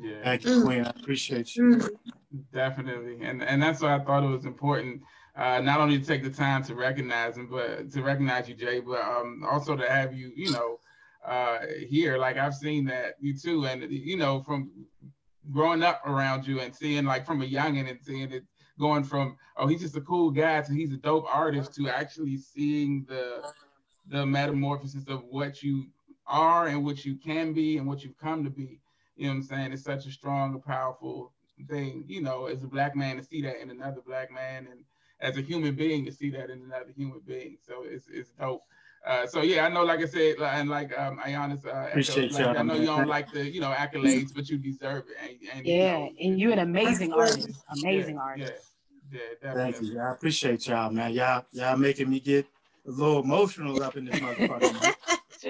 Yeah. Thank you queen. I appreciate you. Mm. definitely. And and that's why i thought it was important uh, not only to take the time to recognize him, but to recognize you, Jay, but um, also to have you, you know, uh, here. Like I've seen that you too, and you know from growing up around you and seeing like from a youngin and seeing it going from oh he's just a cool guy to he's a dope artist to actually seeing the the metamorphosis of what you are and what you can be and what you've come to be. You know what I'm saying? It's such a strong, powerful thing, you know, as a black man to see that in another black man and as a human being to see that in another human being. So it's it's dope. Uh, so yeah, I know, like I said, and like um, Ayanna's, uh, appreciate like, I know you don't like the, you know, accolades, but you deserve it. And, and yeah, you know, and you're an amazing artist, amazing yeah, artist. Yeah, yeah, Thank you. I appreciate y'all, man. Y'all, y'all making me get a little emotional up in this motherfucker.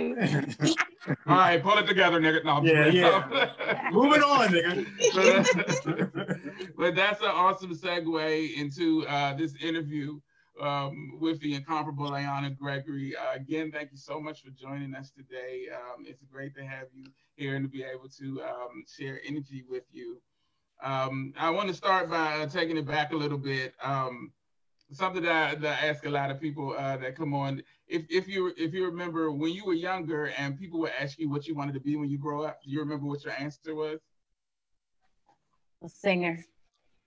All right, pull it together, nigga. No, yeah, yeah. Moving on, nigga. but, but that's an awesome segue into uh, this interview um, with the incomparable Ayanna Gregory. Uh, again, thank you so much for joining us today. Um, it's great to have you here and to be able to um, share energy with you. Um, I want to start by uh, taking it back a little bit. Um, something that I, that I, ask a lot of people uh, that come on. If, if you if you remember when you were younger and people would ask you what you wanted to be when you grow up, do you remember what your answer was? A singer.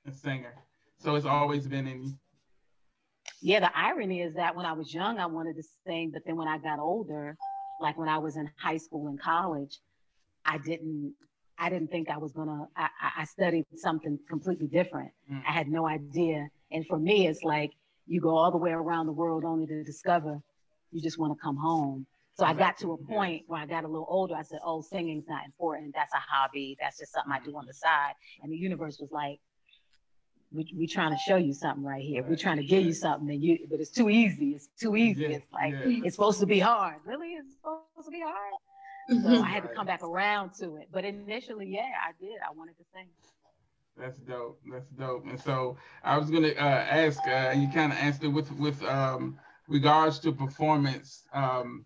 A singer. So it's always been in you yeah, the irony is that when I was young, I wanted to sing, but then when I got older, like when I was in high school and college, I didn't. I didn't think I was gonna. I, I studied something completely different. Mm. I had no idea. And for me, it's like you go all the way around the world only to discover you just want to come home. So I got to a point where I got a little older. I said, "Oh, singing's not important. That's a hobby. That's just something I do on the side." And the universe was like, we we trying to show you something right here. We're trying to give you something, and you, but it's too easy. It's too easy. Yeah, it's like yeah. it's supposed to be hard. Really, it's supposed to be hard. So I had to come back around to it. But initially, yeah, I did. I wanted to sing. That's dope. That's dope. And so I was gonna uh, ask. Uh, you kind of answered with with um, regards to performance. Um,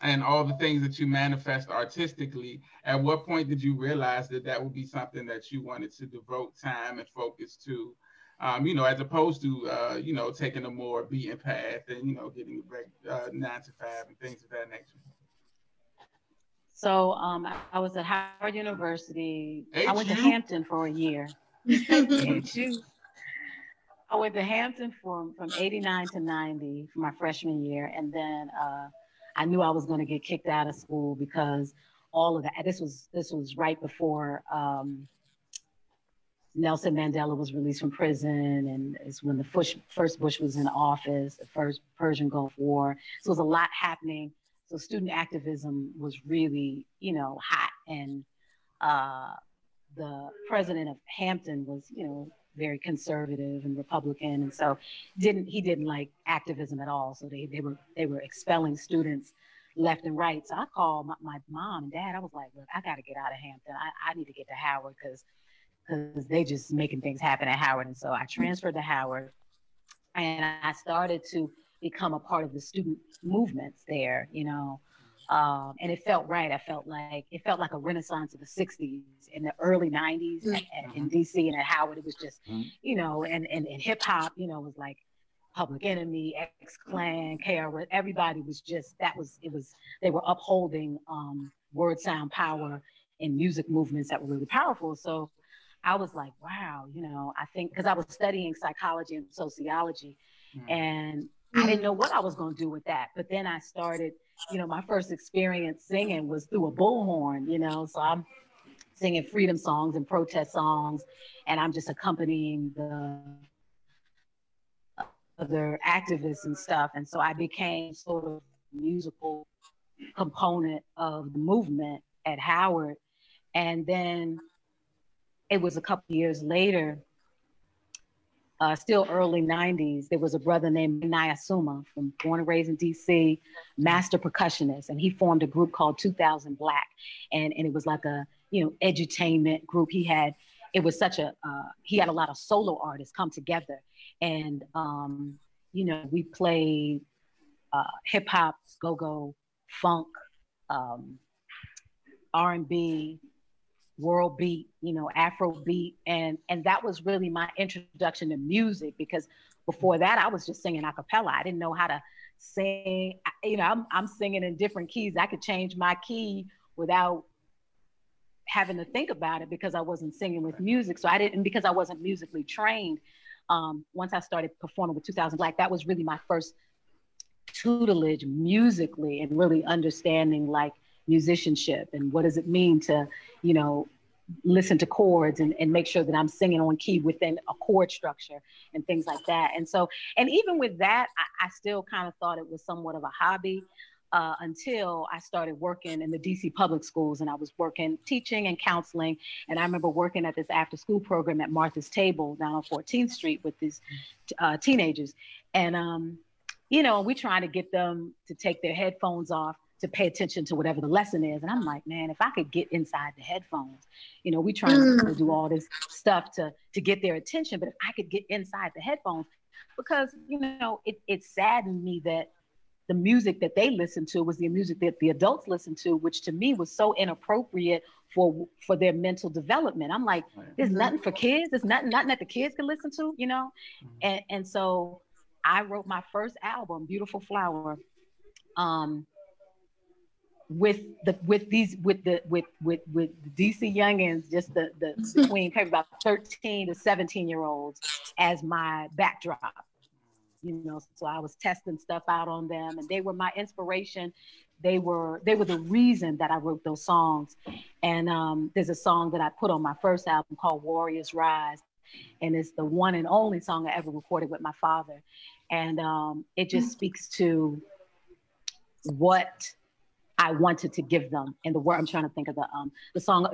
and all the things that you manifest artistically, at what point did you realize that that would be something that you wanted to devote time and focus to? Um, you know, as opposed to, uh, you know, taking a more beaten path and, you know, getting uh, nine to five and things of that nature. So um, I was at Howard University. I went to Hampton for a year. I went to Hampton from, from 89 to 90 for my freshman year. And then uh, I knew I was going to get kicked out of school because all of that. This was this was right before um, Nelson Mandela was released from prison, and it's when the Bush, first Bush was in office, the first Persian Gulf War. So it was a lot happening. So student activism was really, you know, hot, and uh, the president of Hampton was, you know, very conservative and Republican, and so didn't he didn't like activism at all. So they they were they were expelling students left and right. So I called my, my mom and dad. I was like, look, I got to get out of Hampton. I, I need to get to Howard because because they just making things happen at Howard. And so I transferred to Howard, and I started to become a part of the student movements there. You know. Um, and it felt right. I felt like it felt like a renaissance of the '60s in the early '90s mm-hmm. at, at, in DC and at Howard. It was just, mm-hmm. you know, and and, and hip hop, you know, was like Public Enemy, X Clan, KR. Everybody was just that was it was they were upholding um, word, sound, power, and music movements that were really powerful. So I was like, wow, you know, I think because I was studying psychology and sociology, mm-hmm. and I didn't know what I was going to do with that. But then I started you know, my first experience singing was through a bullhorn, you know, so I'm singing freedom songs and protest songs, and I'm just accompanying the other activists and stuff. And so I became sort of musical component of the movement at Howard. And then it was a couple years later uh, still early 90s, there was a brother named Nyasuma from born and raised in DC, master percussionist, and he formed a group called 2000 Black. And, and it was like a, you know, edutainment group. He had, it was such a, uh, he had a lot of solo artists come together. And, um, you know, we played uh, hip hop, go-go, funk, um, R&B, world beat, you know, Afro beat. And and that was really my introduction to music because before that I was just singing a cappella. I didn't know how to sing. You know, I'm I'm singing in different keys. I could change my key without having to think about it because I wasn't singing with music. So I didn't because I wasn't musically trained. Um, once I started performing with 2000 Black, that was really my first tutelage musically and really understanding like musicianship and what does it mean to, you know, listen to chords and, and make sure that I'm singing on key within a chord structure and things like that. And so, and even with that, I, I still kind of thought it was somewhat of a hobby uh, until I started working in the DC public schools and I was working teaching and counseling. And I remember working at this after school program at Martha's Table down on 14th Street with these uh, teenagers. And, um, you know, we trying to get them to take their headphones off to pay attention to whatever the lesson is. And I'm like, man, if I could get inside the headphones, you know, we trying mm. to do all this stuff to to get their attention, but if I could get inside the headphones, because you know, it it saddened me that the music that they listened to was the music that the adults listened to, which to me was so inappropriate for for their mental development. I'm like, there's mm-hmm. nothing for kids. There's nothing nothing that the kids can listen to, you know. Mm-hmm. And and so I wrote my first album, Beautiful Flower, um, with the with these with the with with with DC youngins, just the the between maybe about 13 to 17 year olds as my backdrop. You know, so I was testing stuff out on them, and they were my inspiration. They were they were the reason that I wrote those songs. And um, there's a song that I put on my first album called Warriors Rise, and it's the one and only song I ever recorded with my father. And um, it just speaks to what I wanted to give them. And the word I'm trying to think of the um the song.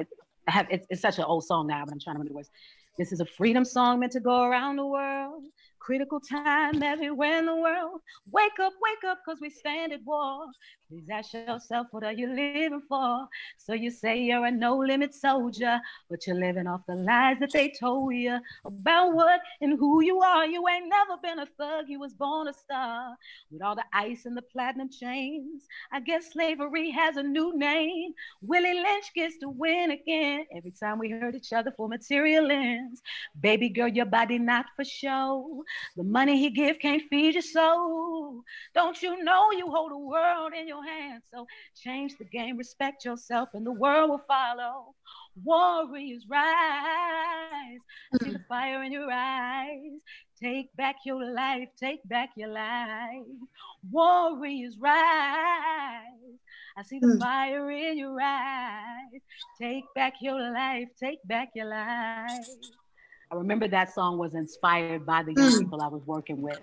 I have it's, it's such an old song now, but I'm trying to remember the words. This is a freedom song meant to go around the world. Critical time everywhere in the world. Wake up, wake up, cause we stand at war. Please ask yourself, what are you living for? So you say you're a no limit soldier, but you're living off the lies that they told you about what and who you are. You ain't never been a thug, you was born a star. With all the ice and the platinum chains, I guess slavery has a new name. Willie Lynch gets to win again every time we hurt each other for material ends. Baby girl, your body not for show. The money he give can't feed your soul. Don't you know you hold the world in your hands? So change the game, respect yourself, and the world will follow. Warriors rise. I see the fire in your eyes. Take back your life, take back your life. Warriors rise. I see the mm. fire in your eyes. Take back your life, take back your life. I remember that song was inspired by the young mm. people I was working with.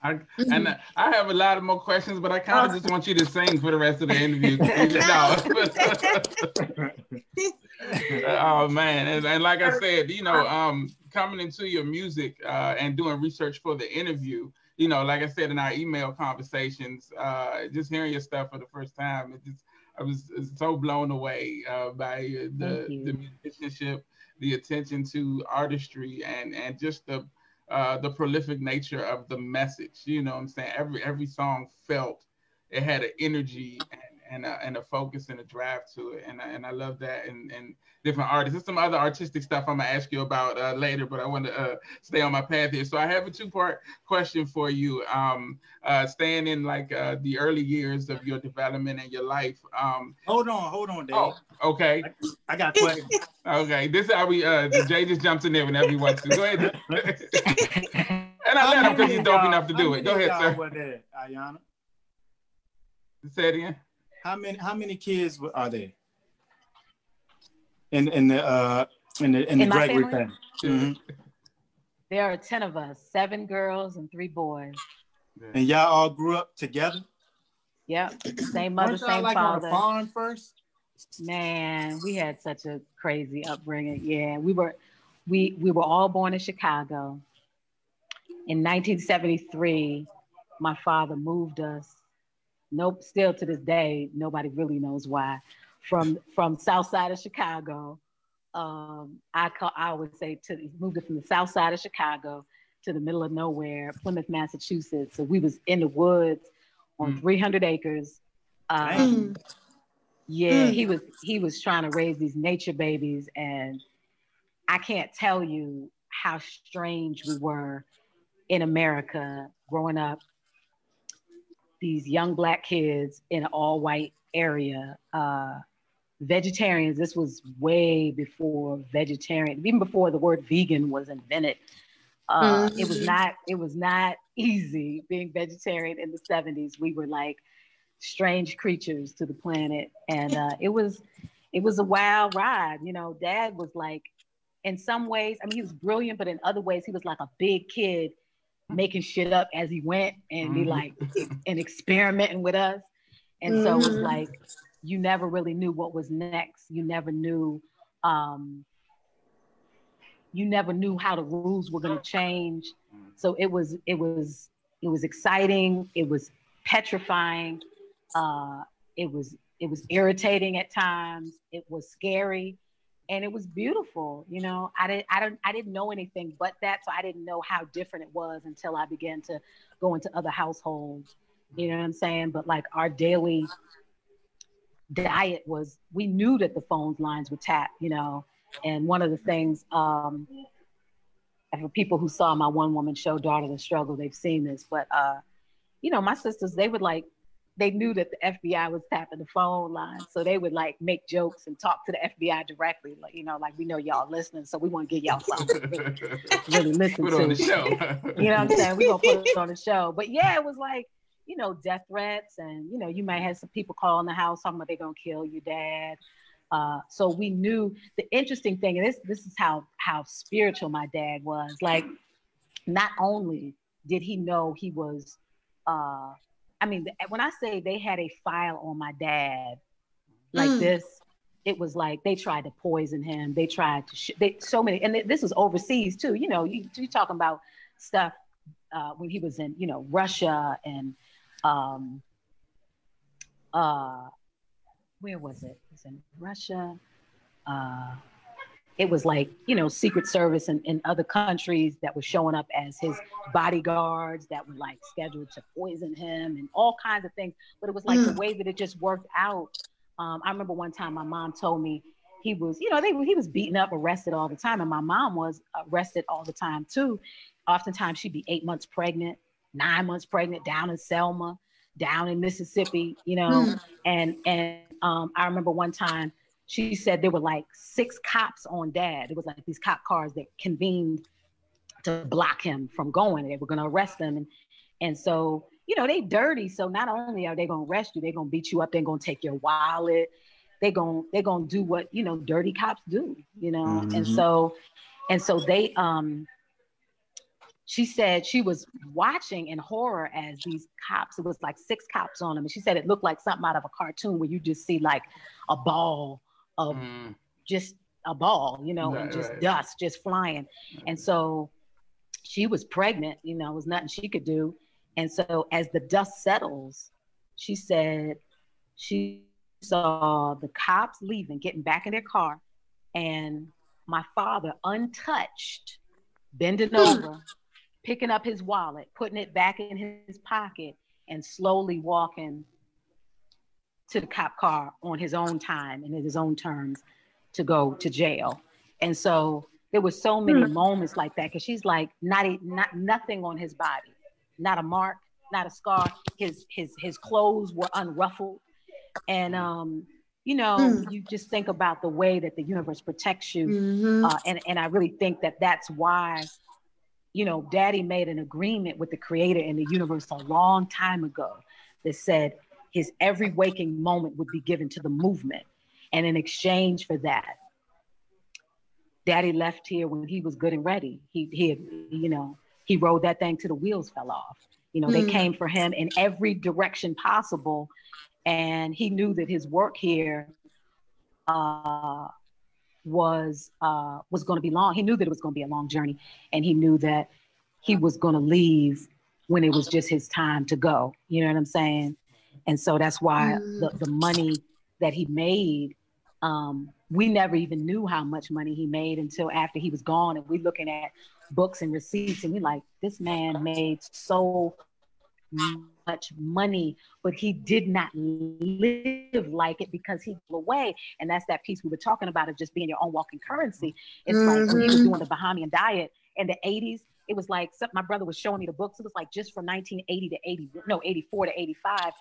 I, mm-hmm. and I have a lot of more questions, but I kind of oh. just want you to sing for the rest of the interview. oh man, and, and, like I said, you know, um, coming into your music uh, and doing research for the interview, you know, like I said in our email conversations, uh, just hearing your stuff for the first time, it just I was so blown away uh, by the the musicianship, the attention to artistry, and and just the uh, the prolific nature of the message. You know, what I'm saying every every song felt it had an energy and a, and a focus and a drive to it, and and I love that. And and different artists. There's some other artistic stuff I'm gonna ask you about uh, later, but I want to uh, stay on my path here. So I have a two-part question for you. Um, uh, staying in like uh, the early years of your development and your life. Um, hold on, hold on, Dave. Oh, okay. I, I got questions. okay, this is how we. Uh, Jay just jumps in there whenever he wants to. Go ahead. and I let him because he's dope enough to do it. Go ahead, sir. There, Ayanna? Say it again. How many? How many kids are there? in in the uh in the in, in the Gregory family. family. Mm-hmm. There are ten of us, seven girls and three boys. And y'all all grew up together. Yep, same mother, same like father. On a farm first. Man, we had such a crazy upbringing. Yeah, we were we we were all born in Chicago. In 1973, my father moved us. Nope, still to this day, nobody really knows why from from south side of Chicago. Um, I call I would say to moved it from the south side of Chicago to the middle of nowhere, Plymouth, Massachusetts. So we was in the woods on mm. 300 acres. Um, yeah, mm. he was he was trying to raise these nature babies, and I can't tell you how strange we were in America growing up. These young black kids in an all white area. Uh, vegetarians, this was way before vegetarian, even before the word vegan was invented. Uh, mm-hmm. It was mm-hmm. not. It was not easy being vegetarian in the '70s. We were like strange creatures to the planet, and uh, it was it was a wild ride. You know, Dad was like, in some ways, I mean, he was brilliant, but in other ways, he was like a big kid making shit up as he went and be mm-hmm. like and experimenting with us. And mm-hmm. so it was mm-hmm. like you never really knew what was next. You never knew um, you never knew how the rules were going to change. So it was it was it was exciting. It was petrifying. Uh, it was it was irritating at times. It was scary, and it was beautiful. You know, I didn't I don't I didn't know anything but that, so I didn't know how different it was until I began to go into other households. You know what I'm saying? But like our daily diet was we knew that the phone lines were tapped, you know. And one of the things, um, for people who saw my one woman show, Daughter the Struggle, they've seen this. But, uh, you know, my sisters, they would like, they knew that the FBI was tapping the phone line. So they would like make jokes and talk to the FBI directly. Like, you know, like we know y'all listening, so we want to give y'all something to really, listen put to. on the show. you know what I'm saying? We're to put it on the show. But yeah, it was like, you know, death threats, and you know, you might have some people calling the house talking about they're gonna kill your dad. Uh, so we knew the interesting thing, and this this is how how spiritual my dad was. Like, not only did he know he was, uh, I mean, when I say they had a file on my dad like mm. this, it was like they tried to poison him. They tried to sh- they so many, and this was overseas too. You know, you, you're talking about stuff uh, when he was in, you know, Russia and um, uh, where was it? It was in Russia. Uh, it was like you know secret service in, in other countries that were showing up as his bodyguards that were like scheduled to poison him and all kinds of things. But it was like mm. the way that it just worked out. Um, i remember one time my mom told me he was you know they, he was beaten up arrested all the time. And my mom was arrested all the time too. Oftentimes she'd be eight months pregnant nine months pregnant down in selma down in mississippi you know. Mm. and and um, i remember one time she said there were like six cops on dad. It was like these cop cars that convened to block him from going. They were going to arrest him. And, and so, you know, they dirty. So not only are they going to arrest you, they're going to beat you up. They're going to take your wallet. They're going, they're going to do what, you know, dirty cops do, you know? Mm-hmm. And so, and so they, um, she said she was watching in horror as these cops, it was like six cops on them. And she said it looked like something out of a cartoon where you just see like a ball of mm. just a ball, you know, right, and just right. dust just flying. And so she was pregnant, you know, it was nothing she could do. And so as the dust settles, she said she saw the cops leaving, getting back in their car, and my father untouched, bending over, picking up his wallet, putting it back in his pocket, and slowly walking to the cop car on his own time and at his own terms to go to jail. And so there were so many mm. moments like that because she's like not a, not nothing on his body, not a mark, not a scar. His his his clothes were unruffled, and um, you know, mm. you just think about the way that the universe protects you, mm-hmm. uh, and and I really think that that's why, you know, Daddy made an agreement with the Creator and the universe a long time ago that said his every waking moment would be given to the movement. And in exchange for that, daddy left here when he was good and ready. He, he had, you know, he rode that thing till the wheels fell off. You know, mm. they came for him in every direction possible. And he knew that his work here uh, was uh, was going to be long. He knew that it was going to be a long journey, and he knew that he was going to leave when it was just his time to go. You know what I'm saying? And so that's why mm. the, the money that he made, um, we never even knew how much money he made until after he was gone. And we're looking at books and receipts and we're like, this man made so much money, but he did not live like it because he flew away. And that's that piece we were talking about of just being your own walking currency. It's mm-hmm. like when he was mm-hmm. doing the Bahamian diet in the 80s, it was like my brother was showing me the books. It was like just from 1980 to 80, no, 84 to 85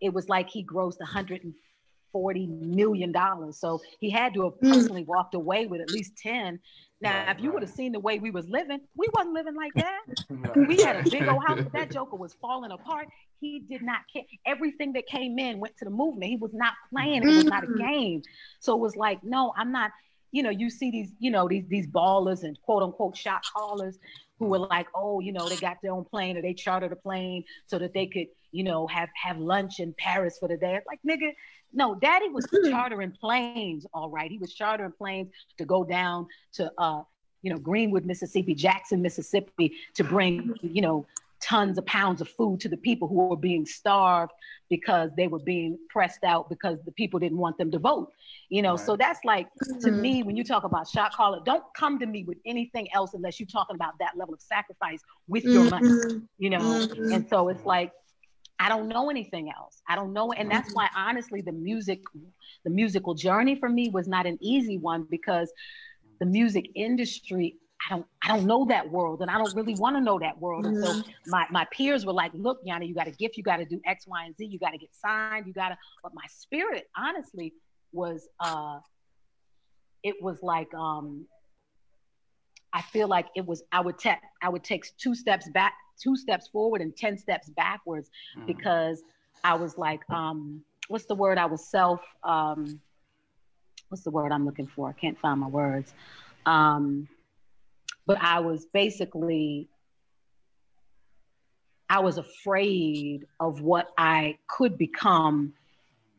it was like he grossed 140 million dollars. So he had to have hmm. personally mm. walked away with at least 10. Now, if you would have seen the way we was living, we wasn't living like that. We had a big old house, but that joker was falling apart. He did not care. Everything that came in went to the movement. He was not playing. It was not a hmm. game. So it was like, no, I'm not. You know, you see these, you know, these these ballers and quote unquote shot callers who were like, oh, you know, they got their own plane or they chartered a plane so that they could, you know, have have lunch in Paris for the day. Like, nigga, no, daddy was chartering planes, all right. He was chartering planes to go down to uh, you know, Greenwood, Mississippi, Jackson, Mississippi, to bring, you know, tons of pounds of food to the people who were being starved because they were being pressed out because the people didn't want them to vote you know right. so that's like to mm-hmm. me when you talk about shot caller don't come to me with anything else unless you're talking about that level of sacrifice with your money mm-hmm. you know mm-hmm. and so it's like I don't know anything else. I don't know. And that's why honestly the music, the musical journey for me was not an easy one because the music industry I don't I don't know that world and I don't really want to know that world. And so my, my peers were like, look, Yana, you got a gift, you got to do X, Y, and Z, you got to get signed, you gotta, but my spirit honestly was uh it was like um I feel like it was I would take I would take two steps back, two steps forward and 10 steps backwards mm. because I was like, um, what's the word? I was self um what's the word I'm looking for? I can't find my words. Um but I was basically I was afraid of what I could become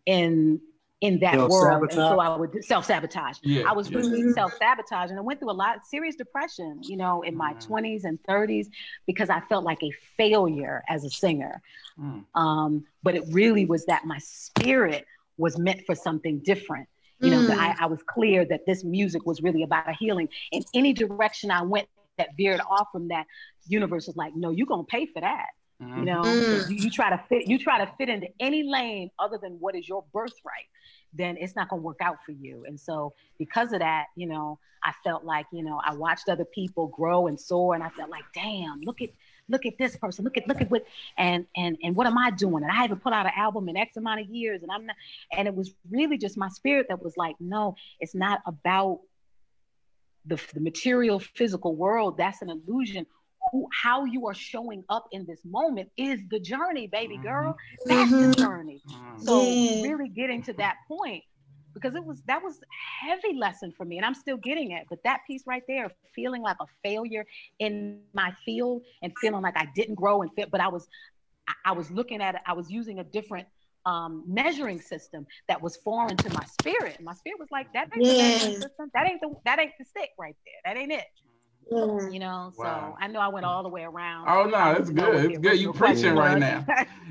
in in that world. And so I would self sabotage. Yeah, I was yeah. really self sabotage. And I went through a lot of serious depression, you know, in my mm. 20s and 30s because I felt like a failure as a singer. Mm. Um, but it really was that my spirit was meant for something different. You know, mm. I, I was clear that this music was really about a healing. In any direction I went that veered off from that, universe was like, no, you're gonna pay for that. Mm-hmm. You know, mm. you, you, try to fit, you try to fit into any lane other than what is your birthright, then it's not gonna work out for you. And so because of that, you know, I felt like, you know, I watched other people grow and soar, and I felt like, damn, look at look at this person, look at look at what and and and what am I doing? And I haven't put out an album in X amount of years, and I'm not. And it was really just my spirit that was like, no, it's not about the, the material physical world. That's an illusion who, how you are showing up in this moment is the journey, baby mm-hmm. girl. That's mm-hmm. the journey. Mm-hmm. So yeah. really getting to that point because it was that was heavy lesson for me and I'm still getting it. But that piece right there, feeling like a failure in my field and feeling like I didn't grow and fit, but I was I was looking at it, I was using a different um, measuring system that was foreign to my spirit. And my spirit was like, that ain't yeah. the system. That ain't the that ain't the stick right there. That ain't it. Yeah. You know, so wow. I know I went all the way around. Oh no, it's good. It's good. You preaching right now.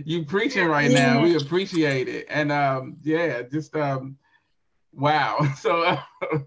You preaching right yeah. now. We appreciate it. And um, yeah, just um, wow. So uh,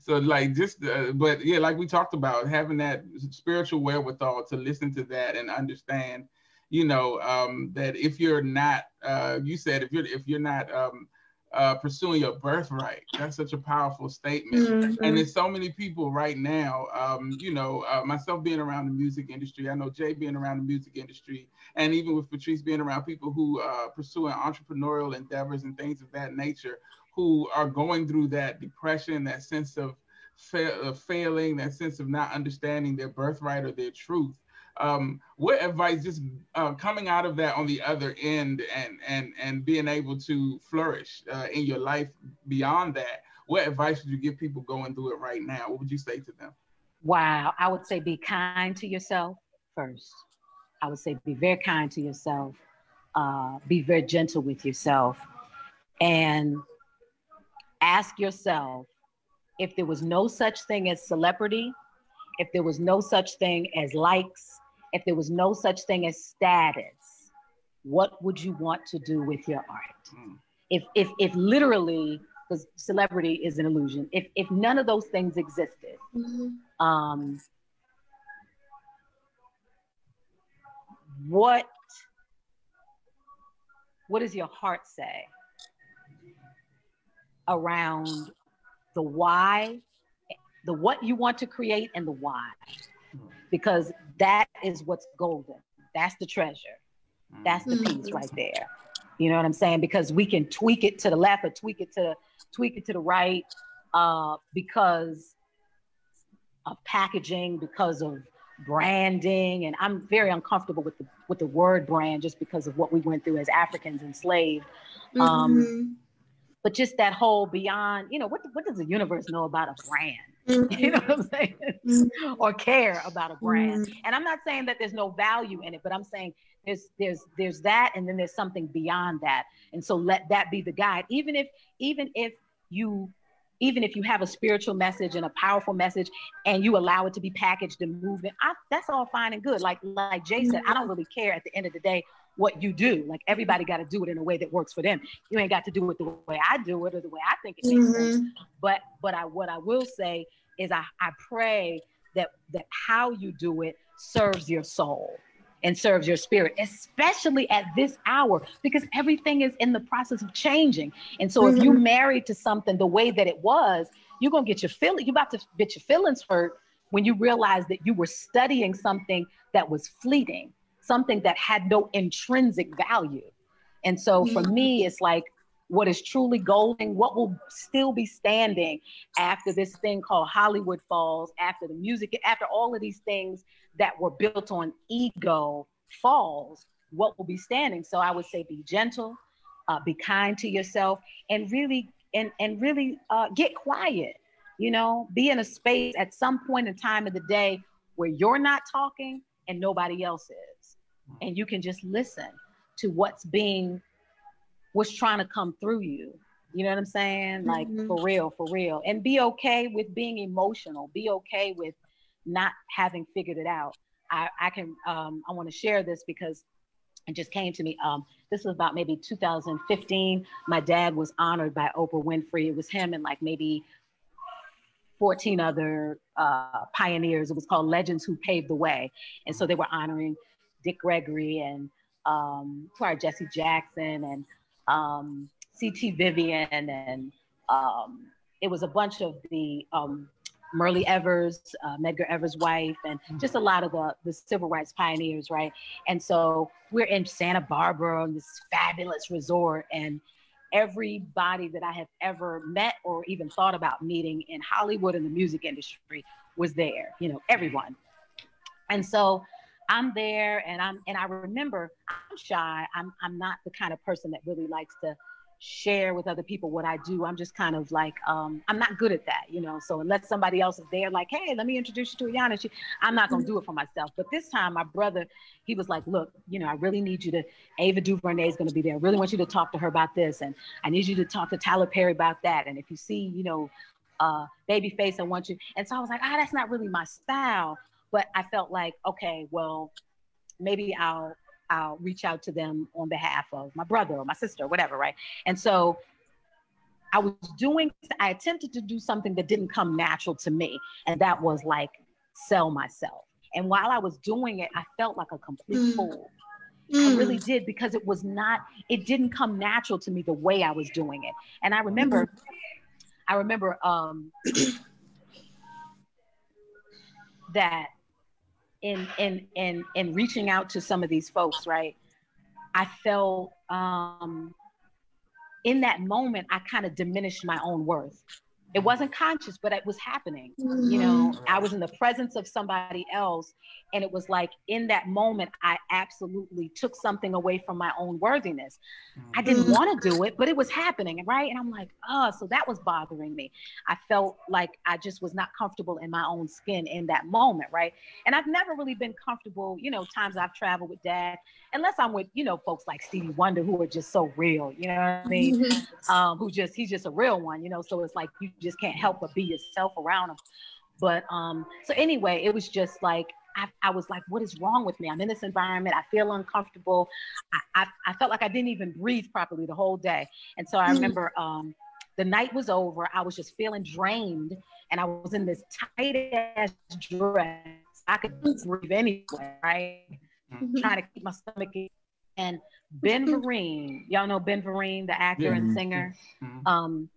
so like just uh, but yeah, like we talked about, having that spiritual wherewithal to listen to that and understand, you know, um, that if you're not, uh, you said if you're if you're not um, uh, pursuing your birthright. That's such a powerful statement. Mm-hmm. And there's so many people right now, um, you know, uh, myself being around the music industry, I know Jay being around the music industry, and even with Patrice being around people who uh, pursuing entrepreneurial endeavors and things of that nature, who are going through that depression, that sense of fa- failing, that sense of not understanding their birthright or their truth um, what advice just uh, coming out of that on the other end and and and being able to flourish uh, in your life beyond that what advice would you give people going through it right now? What would you say to them? Wow. I would say be kind to yourself first. I would say be very kind to yourself. Uh, be very gentle with yourself. And ask yourself if there was no such thing as celebrity if there was no such thing as likes if there was no such thing as status, what would you want to do with your art? Mm. If, if, if literally, because celebrity is an illusion, if, if none of those things existed, mm-hmm. um, what, what does your heart say around the why, the what you want to create and the why? because that is what's golden. That's the treasure. That's the mm-hmm. piece right there. You know what I'm saying? Because we can tweak it to the left or tweak it to tweak it to the right uh, because of packaging, because of branding, and I'm very uncomfortable with the with the word brand just because of what we went through as Africans enslaved. Um, mm-hmm. But just that whole beyond, you know, what what does the universe know about a brand? Mm-hmm. You know what I'm saying? Mm-hmm. or care about a brand. Mm-hmm. And I'm not saying that there's no value in it, but I'm saying there's there's there's that and then there's something beyond that. And so let that be the guide. Even if even if you even if you have a spiritual message and a powerful message and you allow it to be packaged and moved, I, that's all fine and good. Like like Jay said, I don't really care at the end of the day what you do. Like everybody got to do it in a way that works for them. You ain't got to do it the way I do it or the way I think it makes mm-hmm. sense. But but I what I will say is I, I pray that that how you do it serves your soul and serves your spirit, especially at this hour, because everything is in the process of changing. And so mm-hmm. if you married to something the way that it was, you're gonna get your feeling, you're about to get your feelings hurt when you realize that you were studying something that was fleeting something that had no intrinsic value. And so for mm-hmm. me, it's like what is truly golden, what will still be standing after this thing called Hollywood falls, after the music, after all of these things that were built on ego falls, what will be standing? So I would say be gentle, uh, be kind to yourself, and really and and really uh, get quiet. You know, be in a space at some point in time of the day where you're not talking and nobody else is and you can just listen to what's being what's trying to come through you You know what I'm saying? Like mm-hmm. for real, for real. And be okay with being emotional. Be okay with not having figured it out. I, I can um, I want to share this because it just came to me. Um, this was about maybe 2015. My dad was honored by Oprah Winfrey. It was him and like maybe 14 other uh, pioneers. It was called Legends Who Paved the Way. And so they were honoring Dick Gregory and um, Jesse Jackson and um, C.T. Vivian. And um, it was a bunch of the um, Myrlie Evers, uh, Medgar Evers' wife, and mm-hmm. just a lot of the, the civil rights pioneers, right? And so we're in Santa Barbara, on this fabulous resort, and everybody that I have ever met or even thought about meeting in Hollywood and the music industry was there, you know, everyone. And so I'm there and I'm and I remember I'm shy. I'm I'm not the kind of person that really likes to share with other people what I do. I'm just kind of like, um, I'm not good at that, you know. So unless somebody else is there, like, hey, let me introduce you to Ayanna, she, I'm not gonna do it for myself. But this time, my brother, he was like, look, you know, I really need you to. Ava DuVernay is gonna be there. I really want you to talk to her about this, and I need you to talk to Tyler Perry about that. And if you see, you know, uh, Babyface, I want you. And so I was like, ah, that's not really my style. But I felt like, okay, well, maybe I'll I'll reach out to them on behalf of my brother or my sister or whatever, right? And so I was doing, I attempted to do something that didn't come natural to me. And that was like sell myself. And while I was doing it, I felt like a complete mm. fool. Mm. I really did because it was not, it didn't come natural to me the way I was doing it. And I remember, mm. I remember um, that in in in in reaching out to some of these folks, right? I felt um, in that moment I kind of diminished my own worth it wasn't conscious but it was happening mm-hmm. you know i was in the presence of somebody else and it was like in that moment i absolutely took something away from my own worthiness mm-hmm. i didn't mm-hmm. want to do it but it was happening right and i'm like oh so that was bothering me i felt like i just was not comfortable in my own skin in that moment right and i've never really been comfortable you know times i've traveled with dad unless i'm with you know folks like stevie wonder who are just so real you know what i mean mm-hmm. um, who just he's just a real one you know so it's like you just can't help but be yourself around them. But um, so anyway, it was just like I, I, was like, what is wrong with me? I'm in this environment. I feel uncomfortable. I, I, I, felt like I didn't even breathe properly the whole day. And so I mm. remember um, the night was over. I was just feeling drained and I was in this tight ass dress. I could breathe anyway, right? Mm-hmm. Trying to keep my stomach in. And Ben Vereen, y'all know Ben Vereen, the actor yeah. and singer. Mm-hmm. Um,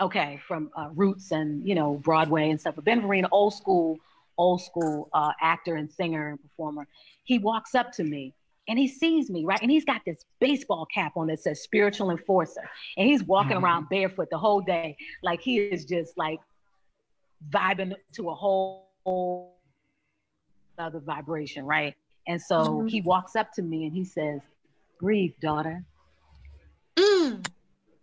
okay, from uh, Roots and you know Broadway and stuff. But Ben Vereen, old school, old school uh, actor and singer and performer, he walks up to me and he sees me, right? And he's got this baseball cap on that says spiritual enforcer. And he's walking mm-hmm. around barefoot the whole day. Like he is just like vibing to a whole, whole other vibration, right? And so mm-hmm. he walks up to me and he says, Breathe, daughter. Mm.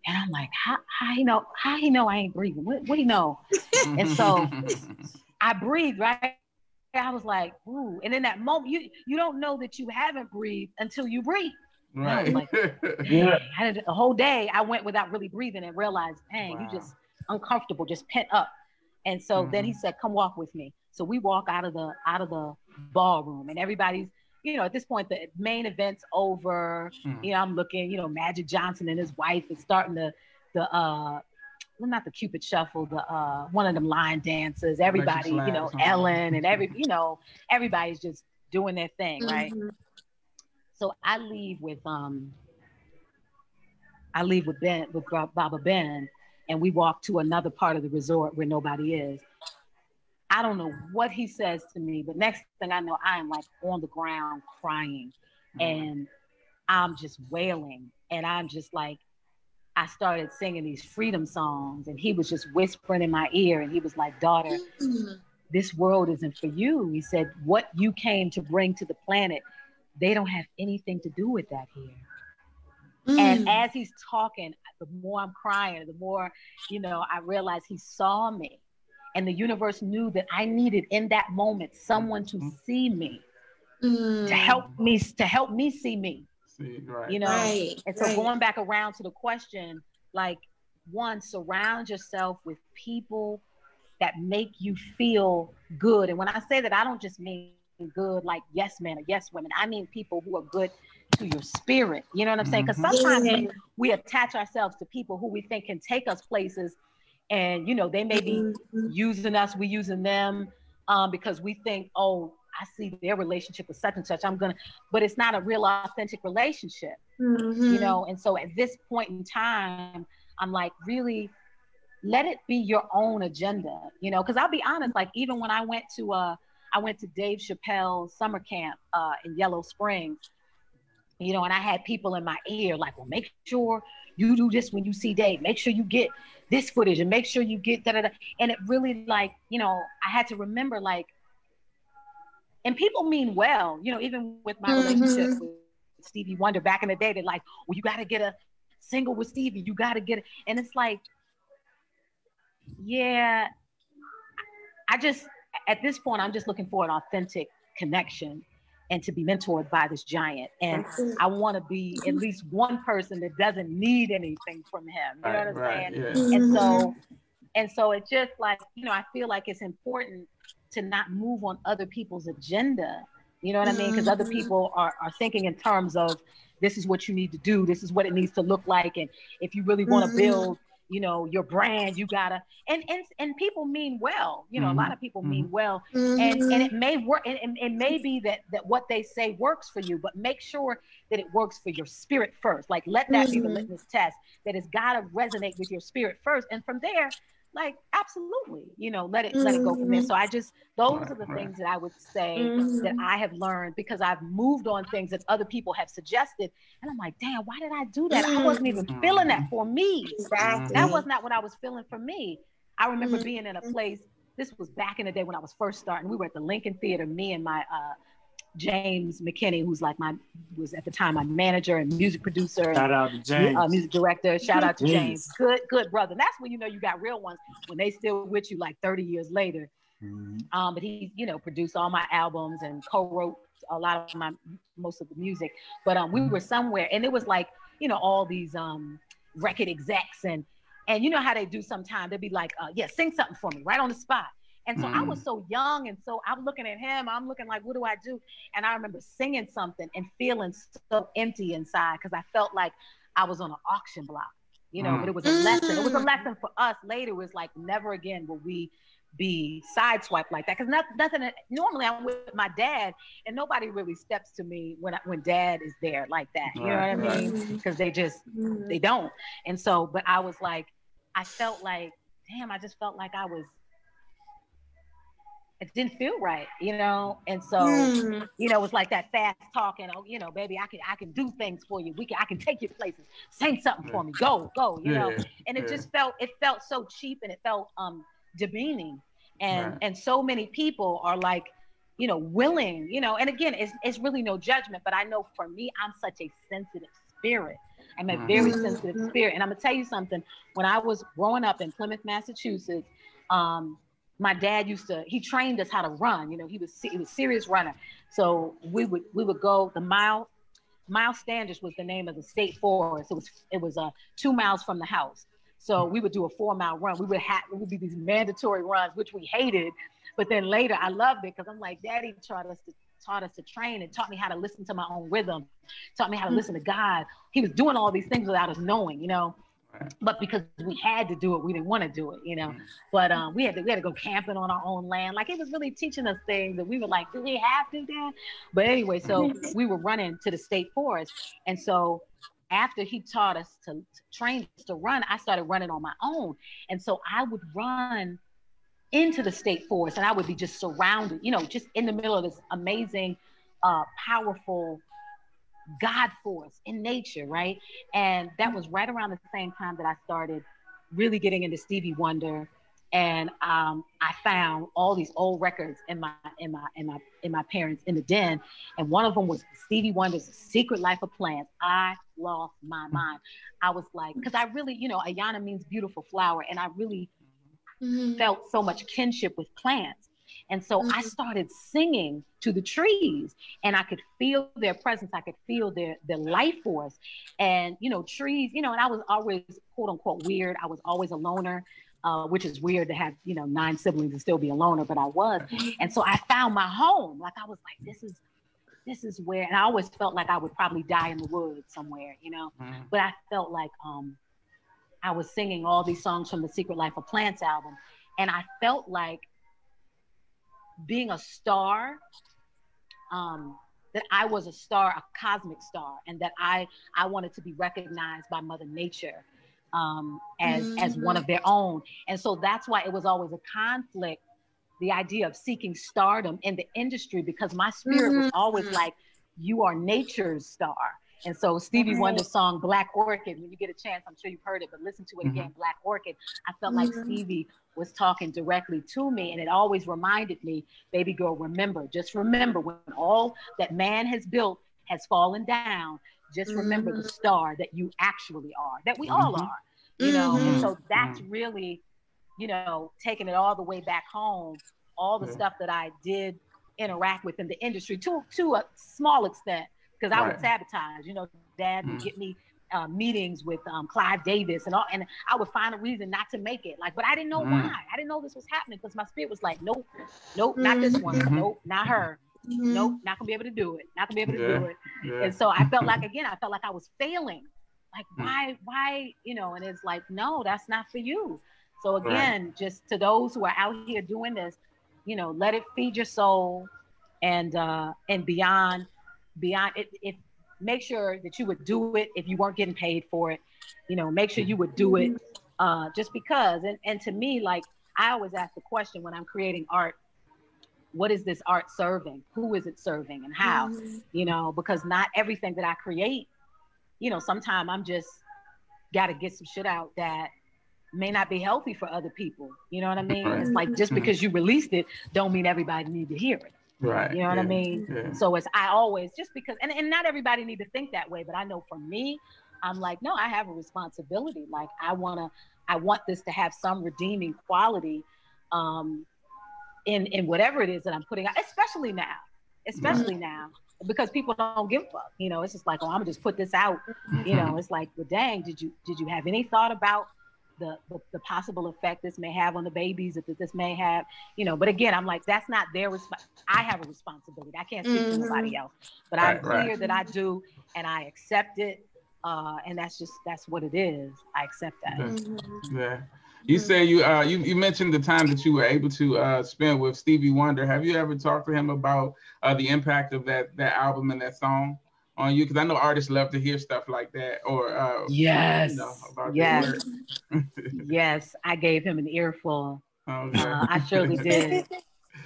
And I'm like, how, how he know, how he know I ain't breathing? What, what he know? and so I breathe, right? I was like, ooh. And in that moment, you you don't know that you haven't breathed until you breathe. Right. Like, yeah. I had a whole day I went without really breathing and realized, dang, wow. you just uncomfortable, just pent up. And so mm-hmm. then he mm-hmm. said, come walk with me. So we walk out of the out of the ballroom and everybody's you know, at this point, the main event's over. Mm. You know, I'm looking, you know, Magic Johnson and his wife is starting the, the, uh, well, not the Cupid Shuffle, the, uh, one of them line dances. Everybody, you know, Ellen and every, you know, everybody's just doing their thing, right? Mm-hmm. So I leave with, um, I leave with Ben, with Baba Ben, and we walk to another part of the resort where nobody is. I don't know what he says to me, but next thing I know, I am like on the ground crying mm-hmm. and I'm just wailing. And I'm just like, I started singing these freedom songs, and he was just whispering in my ear, and he was like, Daughter, mm-hmm. this world isn't for you. He said, What you came to bring to the planet, they don't have anything to do with that here. Mm. And as he's talking, the more I'm crying, the more, you know, I realize he saw me and the universe knew that I needed in that moment someone to mm-hmm. see me, mm. to help me, to help me see me. See, right. You know, right, and so right. going back around to the question, like one, surround yourself with people that make you feel good. And when I say that, I don't just mean good like yes men or yes women. I mean people who are good to your spirit. You know what I'm saying? Because mm-hmm. sometimes we, we attach ourselves to people who we think can take us places, and you know they may be mm-hmm. using us, we using them, um, because we think, oh, I see their relationship with such and such. I'm gonna, but it's not a real authentic relationship. Mm-hmm. You know, and so at this point in time, I'm like, really let it be your own agenda, you know, because I'll be honest, like even when I went to uh I went to Dave Chappelle's summer camp uh in Yellow Springs, you know, and I had people in my ear like, well, make sure you do this when you see Dave. Make sure you get this footage and make sure you get da da da. And it really like, you know, I had to remember like, and people mean well, you know, even with my mm-hmm. relationship with Stevie Wonder back in the day, they're like, well, you got to get a single with Stevie. You got to get it. And it's like, yeah, I just, at this point, I'm just looking for an authentic connection and to be mentored by this giant. And I want to be at least one person that doesn't need anything from him. You know what I'm right, saying? Yeah. And so, mm-hmm. and so it's just like, you know, I feel like it's important to not move on other people's agenda. You know what I mean? Because other mm-hmm. people are, are thinking in terms of this is what you need to do, this is what it needs to look like. And if you really want to mm-hmm. build you know your brand you gotta and and, and people mean well you know mm-hmm. a lot of people mm-hmm. mean well mm-hmm. and and it may work and it may be that that what they say works for you but make sure that it works for your spirit first like let that be the mm-hmm. litmus test that it's gotta resonate with your spirit first and from there like absolutely you know let it mm-hmm. let it go from there mm-hmm. so i just those right, are the right. things that i would say mm-hmm. that i have learned because i've moved on things that other people have suggested and i'm like damn why did i do that mm-hmm. i wasn't even mm-hmm. feeling that for me exactly. that was not what i was feeling for me i remember mm-hmm. being in a place this was back in the day when i was first starting we were at the lincoln theater me and my uh, James McKinney, who's like my was at the time my manager and music producer. Shout out to James, uh, music director. Shout out to James. Good, good brother. And that's when you know you got real ones when they still with you like 30 years later. Mm-hmm. Um, but he, you know, produced all my albums and co-wrote a lot of my most of the music. But um, we mm-hmm. were somewhere, and it was like you know all these um record execs and and you know how they do sometimes they'd be like, uh, yeah, sing something for me right on the spot. And so mm. I was mm. so young. And so I'm looking at him, I'm looking like, what do I do? And I remember singing something and feeling so empty inside because I felt like I was on an auction block, you know, mm. but it was a lesson. It was a mm. lesson for us later. It was like, never again will we be sideswiped like that because not, nothing normally i'm with my dad and nobody really steps to me when I, when dad is there like that you right, know what i mean because they just mm. they don't and so but i was like i felt like damn i just felt like i was it didn't feel right, you know. And so, mm. you know, it was like that fast talking. Oh, you know, baby, I can I can do things for you. We can I can take you places. Say something for me. Go, go. You yeah. know. And it yeah. just felt it felt so cheap and it felt um demeaning. And right. and so many people are like, you know, willing. You know. And again, it's it's really no judgment, but I know for me, I'm such a sensitive spirit. I'm a very mm. sensitive spirit. And I'm gonna tell you something. When I was growing up in Plymouth, Massachusetts, um, my dad used to he trained us how to run you know he was he was serious runner. So we would we would go the mile Myles Standish was the name of the state forest. It was it was uh two miles from the house. So we would do a four mile run. We would have it would be these mandatory runs which we hated. But then later i loved it because i'm like daddy taught us to taught us to train and taught me how to listen to my own rhythm taught me how to listen to god. He was doing all these things without us knowing you know but because we had to do it, we didn't want to do it, you know. Mm. But um, we had to we had to go camping on our own land. Like it was really teaching us things that we were like, do we have to, Dad? But anyway, so we were running to the state forest, and so after he taught us to, to train us to run, I started running on my own, and so I would run into the state forest, and I would be just surrounded, you know, just in the middle of this amazing, uh, powerful God force in nature, right? And that was right around the same time that I started really getting into Stevie Wonder. And um, I found all these old records in my in my in my in my parents in the den, and one of them was Stevie Wonder's "Secret Life of Plants." I lost my mind. I was like, because I really, you know, Ayanna means beautiful flower, and I really mm-hmm. felt so much kinship with plants. And so mm-hmm. I started singing to the trees and I could feel their presence. I could feel their, their life force. And, you know, trees, you know, and I was always quote unquote weird. I was always a loner. Uh, which is weird to have, you know, nine siblings and still be a loner, but I was. And so I found my home. Like I was like, this is this is where and I always felt like I would probably die in the woods somewhere, you know. Mm-hmm. But I felt like um I was singing all these songs from the Secret Life of Plants album. And I felt like being a star, um, that I was a star, a cosmic star, and that I I wanted to be recognized by Mother Nature um, as mm-hmm. as one of their own. And so that's why it was always a conflict, the idea of seeking stardom in the industry, because my spirit mm-hmm. was always like, you are nature's star. And so Stevie okay. Wonder's song Black Orchid, when you get a chance, I'm sure you've heard it, but listen to it mm-hmm. again, Black Orchid. I felt mm-hmm. like Stevie was talking directly to me. And it always reminded me, baby girl, remember, just remember when all that man has built has fallen down, just mm-hmm. remember the mm-hmm. star that you actually are, that we all mm-hmm. are, you know? And so mm-hmm. that's really, you know, taking it all the way back home, all the yeah. stuff that I did interact with in the industry to, to a small extent, because I right. would sabotage, you know, dad would get me uh, meetings with um, Clive Davis and all, and I would find a reason not to make it. Like, but I didn't know mm. why. I didn't know this was happening because my spirit was like, nope, nope, not this one, mm-hmm. nope, not her. Mm-hmm. Nope, not gonna be able to do it. Not gonna be able to yeah. do it. Yeah. And so I felt like again, I felt like I was failing. Like mm. why, why, you know? And it's like, no, that's not for you. So again, right. just to those who are out here doing this, you know, let it feed your soul, and uh, and beyond, beyond it. If make sure that you would do it if you weren't getting paid for it. You know, make sure you would do it uh, just because. And and to me, like I always ask the question when I'm creating art, what is this art serving? Who is it serving and how? Mm-hmm. You know, because not everything that I create, you know, sometimes I'm just gotta get some shit out that may not be healthy for other people. You know what I mean? Right. It's like just mm-hmm. because you released it, don't mean everybody need to hear it. Right. You know what I mean? Yeah. So it's I always just because and, and not everybody need to think that way, but I know for me, I'm like, no, I have a responsibility. Like I wanna I want this to have some redeeming quality um in in whatever it is that I'm putting out, especially now. Especially right. now. Because people don't give a fuck. You know, it's just like, oh, I'm gonna just put this out. You know, it's like, well, dang, did you did you have any thought about the, the, the possible effect this may have on the babies that this may have you know but again i'm like that's not their resp- i have a responsibility. I can't speak mm-hmm. for nobody else but right, i'm clear right. that i do and i accept it uh, and that's just that's what it is. I accept that. Mm-hmm. yeah. You say you uh you, you mentioned the time that you were able to uh spend with stevie wonder. Have you ever talked to him about uh the impact of that that album and that song on you because I know artists love to hear stuff like that or uh, yes, you know, yes, yes. I gave him an earful. Okay. Uh, I surely did.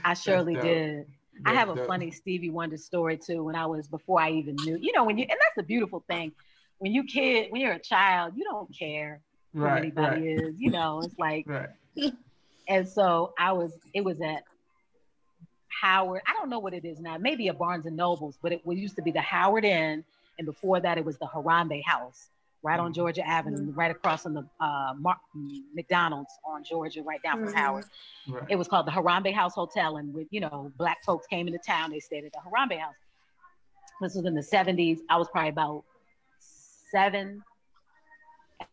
I surely did. That's I have a dope. funny Stevie Wonder story too. When I was before I even knew, you know, when you and that's the beautiful thing. When you kid, when you're a child, you don't care who right, anybody right. is. You know, it's like. Right. And so I was. It was at Howard. I don't know what it is now. Maybe a Barnes and Nobles, but it used to be the Howard Inn, and before that, it was the Harambee House, right on mm-hmm. Georgia Avenue, mm-hmm. right across from the uh, Mar- McDonald's on Georgia, right down from mm-hmm. Howard. Right. It was called the Harambee House Hotel, and with you know, black folks came into town, they stayed at the Harambee House. This was in the '70s. I was probably about seven,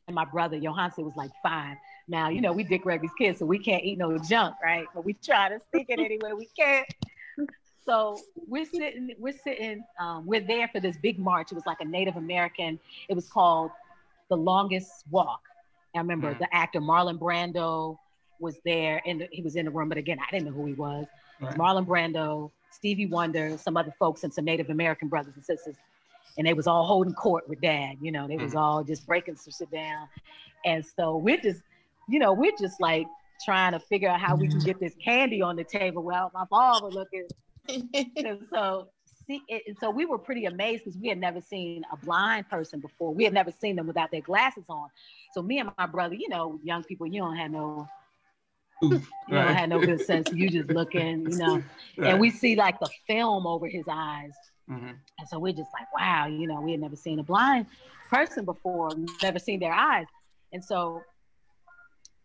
and my brother Yohance was like five. Now, you know, we Dick Gregory's kids, so we can't eat no junk, right? But we try to stick it anywhere we can. So we're sitting, we're sitting, um, we're there for this big march. It was like a Native American. It was called the Longest Walk. I remember mm. the actor Marlon Brando was there, and he was in the room. But again, I didn't know who he was. Right. Marlon Brando, Stevie Wonder, some other folks, and some Native American brothers and sisters and they was all holding court with dad you know they was mm. all just breaking some shit down and so we're just you know, we're just like trying to figure out how we can get this candy on the table without my father looking. and so see it, so we were pretty amazed because we had never seen a blind person before. We had never seen them without their glasses on. So me and my brother, you know, young people, you don't have no you don't have no good sense. You just looking, you know, right. and we see like the film over his eyes. Mm-hmm. And so we're just like, wow, you know, we had never seen a blind person before, never seen their eyes. And so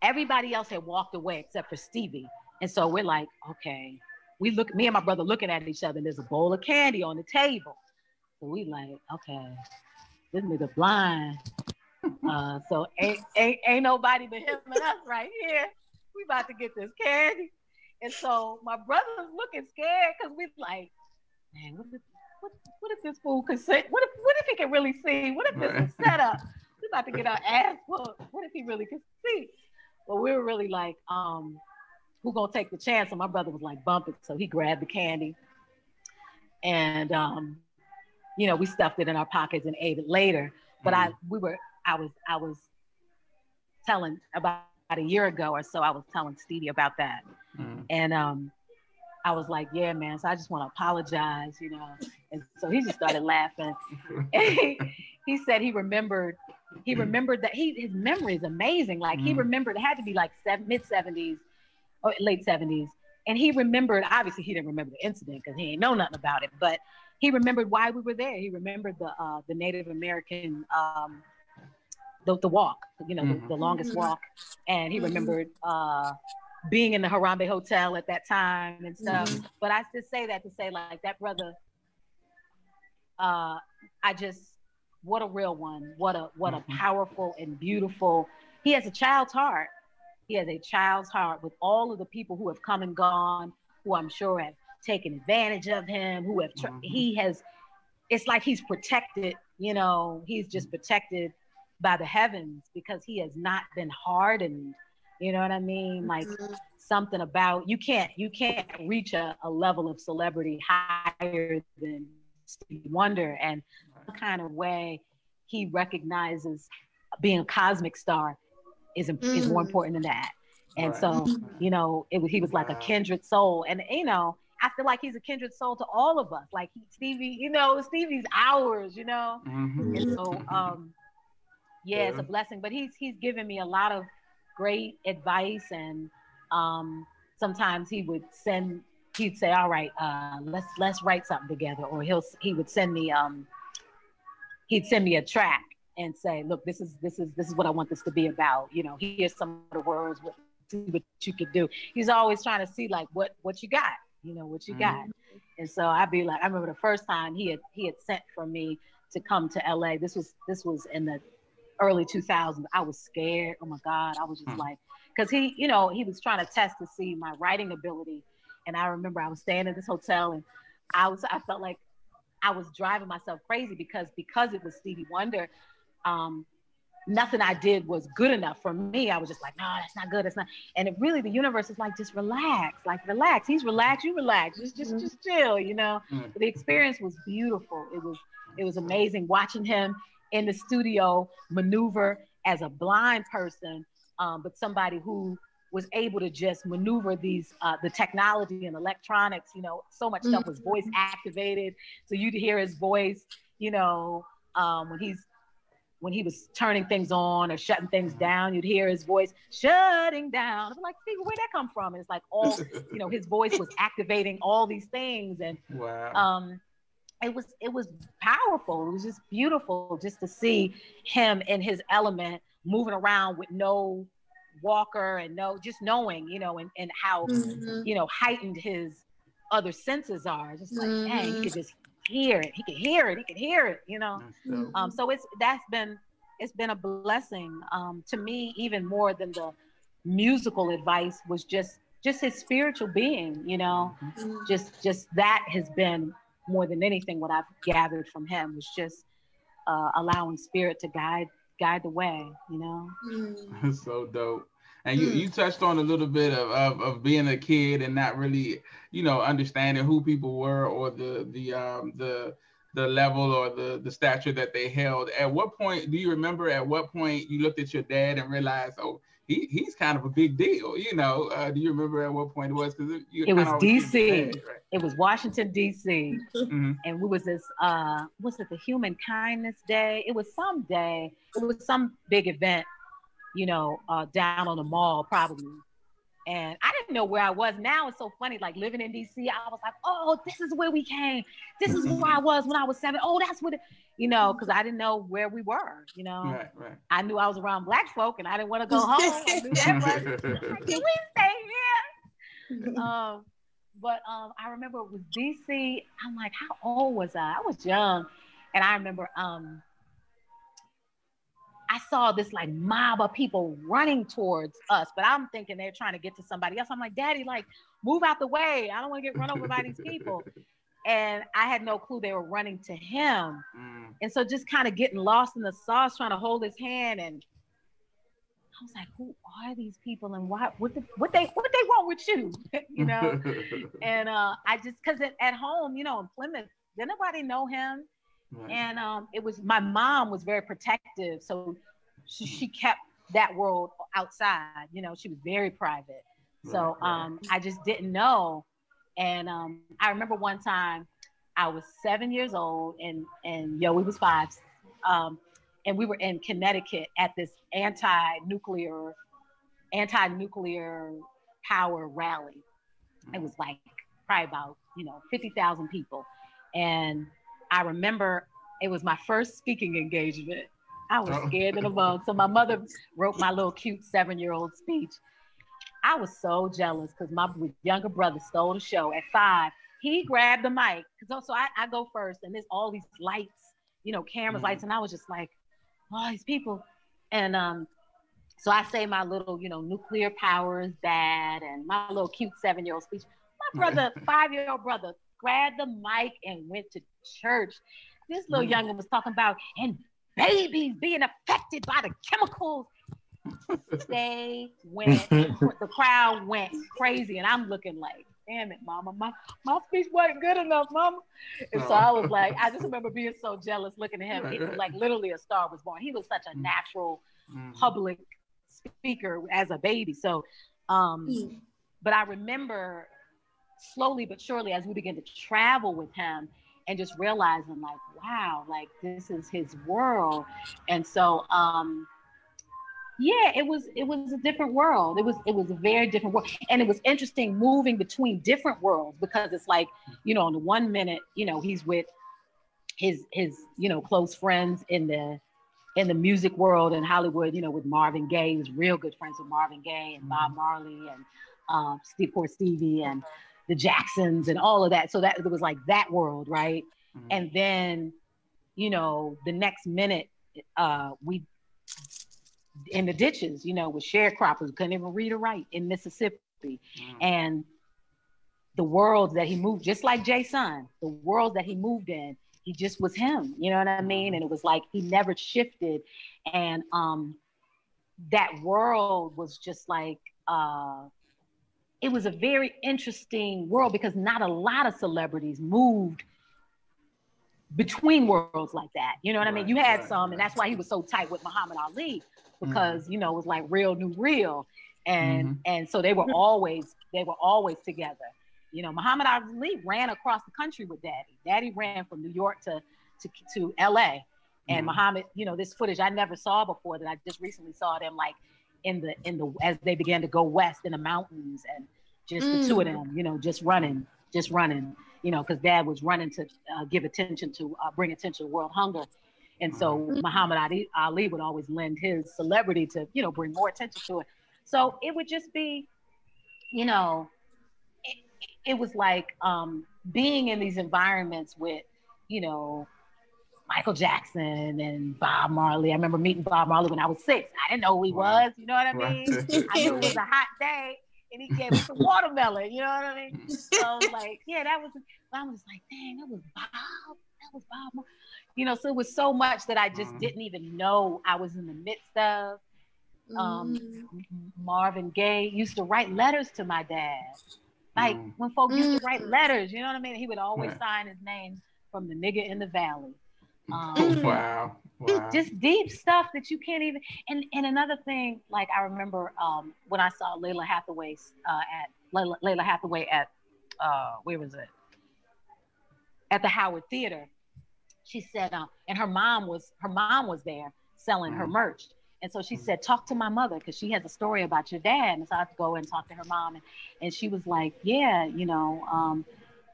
Everybody else had walked away except for Stevie. And so we're like, okay, we look, me and my brother looking at each other, and there's a bowl of candy on the table. So we like, okay, this nigga blind. Uh, so ain't, ain't ain't nobody but him and us right here. We about to get this candy. And so my brother's looking scared because we like, man, what if, what, what if this fool could say? What if what if he can really see? What if this is set up? We about to get our ass whooped. What if he really can see? But we were really like, um, who gonna take the chance? And my brother was like, bump it. So he grabbed the candy. And um, you know, we stuffed it in our pockets and ate it later. But mm-hmm. I we were I was I was telling about a year ago or so, I was telling Stevie about that. Mm. And um, I was like, yeah, man. So I just want to apologize, you know. And so he just started laughing. he, he, said he remembered, he remembered that he his memory is amazing. Like mm. he remembered it had to be like seven, mid 70s or late 70s. And he remembered, obviously he didn't remember the incident because he ain't know nothing about it, but he remembered why we were there. He remembered the uh, the Native American um, the, the walk, you know, mm-hmm. the, the, longest walk. And he mm-hmm. remembered uh, being in the Harambee Hotel at that time and stuff. Mm-hmm. But I just say that to say, like, that brother, uh, I just, what a real one. What a, what a mm-hmm. powerful and beautiful, he has a child's heart. He has a child's heart with all of the people who have come and gone, who I'm sure have taken advantage of him, who have, mm-hmm. he has, it's like he's protected, you know, he's just protected by the heavens because he has not been hardened. You know what I mean? Like mm-hmm. something about you can't you can't reach a, a level of celebrity higher than Stevie Wonder and kind of way he recognizes being a cosmic star is mm. is more mm. important than that. And right. so, you know, it he was like a kindred soul. And you know, I feel like he's a kindred soul to all of us. Like he, Stevie, you know, Stevie's ours, you know. Mm-hmm. And so um yeah, yeah, it's a blessing. But he's he's given me a lot of great advice, and um, sometimes he would send. He'd say, "All right, uh, let's let's write something together," or he'll he would send me um, he'd send me a track and say, "Look, this is this is this is what I want this to be about." You know, here's some of the words. What, see what you could do. He's always trying to see like what what you got. You know what you mm-hmm. got. And so I'd be like, I remember the first time he had he had sent for me to come to LA. This was this was in the early 2000s. I was scared. Oh my God. I was just hmm. like, because he, you know, he was trying to test to see my writing ability. And I remember I was staying in this hotel and I was, I felt like I was driving myself crazy because, because it was Stevie Wonder, um, nothing I did was good enough for me. I was just like, no, that's not good. It's not. And it really, the universe is like, just relax, like relax. He's relaxed, you relax, just, just, just chill, you know. Mm-hmm. The experience was beautiful. It was, it was amazing watching him in the studio maneuver as a blind person, um, but somebody who was able to just maneuver these uh, the technology and electronics. You know, so much stuff was voice mm-hmm. activated, so you'd hear his voice. You know, um, when he's when he was turning things on or shutting things down, you'd hear his voice shutting down. I'm like, see, where'd that come from? And it's like all, you know, his voice was activating all these things. And wow. um, it was it was powerful. It was just beautiful just to see him in his element moving around with no walker and no just knowing, you know, and, and how mm-hmm. you know heightened his other senses are. Just like, mm-hmm. dang, he could just hear it. He could hear it. He could hear it, you know. Mm-hmm. Um, so it's that's been it's been a blessing um, to me even more than the musical advice was just just his spiritual being you know mm-hmm. just just that has been more than anything, what I've gathered from him was just uh, allowing spirit to guide guide the way. You know, mm. so dope. And you, you touched on a little bit of, of, of, being a kid and not really, you know, understanding who people were or the the um, the the level or the the stature that they held. At what point do you remember? At what point you looked at your dad and realized, oh, he, he's kind of a big deal, you know. Uh, do you remember at what point it was? Because it, it was D.C. right? It was Washington D.C. Mm-hmm. and we was this uh, what's it? The Human Kindness Day. It was some day. It was some big event, you know, uh, down on the mall probably. And I didn't know where I was. Now it's so funny, like living in DC. I was like, oh, this is where we came. This is where I was when I was seven. Oh, that's what, you know, because I didn't know where we were. You know, right, right. I knew I was around black folk, and I didn't want to go home. I knew that Can we stay here? Um, but um, I remember it was DC. I'm like, how old was I? I was young, and I remember um, I saw this like mob of people running towards us, but I'm thinking they're trying to get to somebody else. I'm like, Daddy, like, move out the way. I don't want to get run over by these people. And I had no clue they were running to him. Mm. And so just kind of getting lost in the sauce, trying to hold his hand. And I was like, who are these people and why, what, the, what they, what they want with you, you know? and uh, I just, cause at home, you know, in Plymouth, did nobody know him. Right. And um, it was my mom was very protective, so she, she kept that world outside. You know, she was very private. So um, I just didn't know. And um, I remember one time I was seven years old, and and yo, we was five, um, and we were in Connecticut at this anti-nuclear, anti-nuclear power rally. It was like probably about you know fifty thousand people, and I remember it was my first speaking engagement. I was oh. scared to the bone. So my mother wrote my little cute seven-year-old speech. I was so jealous because my younger brother stole the show at five. He grabbed the mic. So, so I, I go first, and there's all these lights, you know, cameras, mm-hmm. lights, and I was just like, all these people. And um, so I say my little, you know, nuclear power is bad, and my little cute seven-year-old speech. My brother, five-year-old brother, grabbed the mic and went to church. This little mm. youngin was talking about and babies being affected by the chemicals. they went, the crowd went crazy, and I'm looking like, damn it, mama, my, my speech wasn't good enough, mama. And so I was like, I just remember being so jealous looking at him. He was like literally a star was born. He was such a mm. natural mm. public speaker as a baby. So, um, mm. but I remember slowly but surely as we began to travel with him and just realizing like wow like this is his world. And so um yeah it was it was a different world. It was it was a very different world. And it was interesting moving between different worlds because it's like you know in the one minute you know he's with his his you know close friends in the in the music world in Hollywood, you know, with Marvin Gaye, he was real good friends with Marvin Gaye and Bob Marley and um, Steve, poor Stevie and the Jacksons and all of that. So that it was like that world, right? Mm-hmm. And then, you know, the next minute, uh, we in the ditches, you know, with sharecroppers, couldn't even read or write in Mississippi. Mm-hmm. And the world that he moved, just like Jason, the world that he moved in, he just was him, you know what I mean? Mm-hmm. And it was like he never shifted. And um that world was just like uh it was a very interesting world because not a lot of celebrities moved between worlds like that. You know what right, I mean? You had right, some, right. and that's why he was so tight with Muhammad Ali because mm-hmm. you know it was like real new real, and mm-hmm. and so they were always they were always together. You know, Muhammad Ali ran across the country with Daddy. Daddy ran from New York to to, to L.A. And mm-hmm. Muhammad, you know, this footage I never saw before that I just recently saw them like in the in the as they began to go west in the mountains and just mm. the two of mm. them, you know, just running, just running, you know, because dad was running to uh, give attention to uh, bring attention to world hunger. And so mm. Muhammad Ali, Ali would always lend his celebrity to, you know, bring more attention to it. So it would just be, you know, it, it was like um, being in these environments with, you know, Michael Jackson and Bob Marley. I remember meeting Bob Marley when I was six. I didn't know who he was. You know what I mean? I knew it was a hot day, and he gave me some watermelon. You know what I mean? So like, yeah, that was. I was like, dang, that was Bob. That was Bob. Marley. You know, so it was so much that I just mm-hmm. didn't even know I was in the midst of. Um, mm-hmm. Marvin Gaye used to write letters to my dad. Like mm. when folks used to write mm. letters, you know what I mean? He would always sign his name from the nigga in the valley. Um, wow. wow. Just deep stuff that you can't even. And and another thing, like I remember um, when I saw Lalah Hathaway uh, at Lalah, Lalah Hathaway at uh, where was it? At the Howard Theater. She said, uh, and her mom was her mom was there selling mm-hmm. her merch. And so she mm-hmm. said, talk to my mother because she has a story about your dad. And so I had to go and talk to her mom. And, and she was like, yeah, you know, um,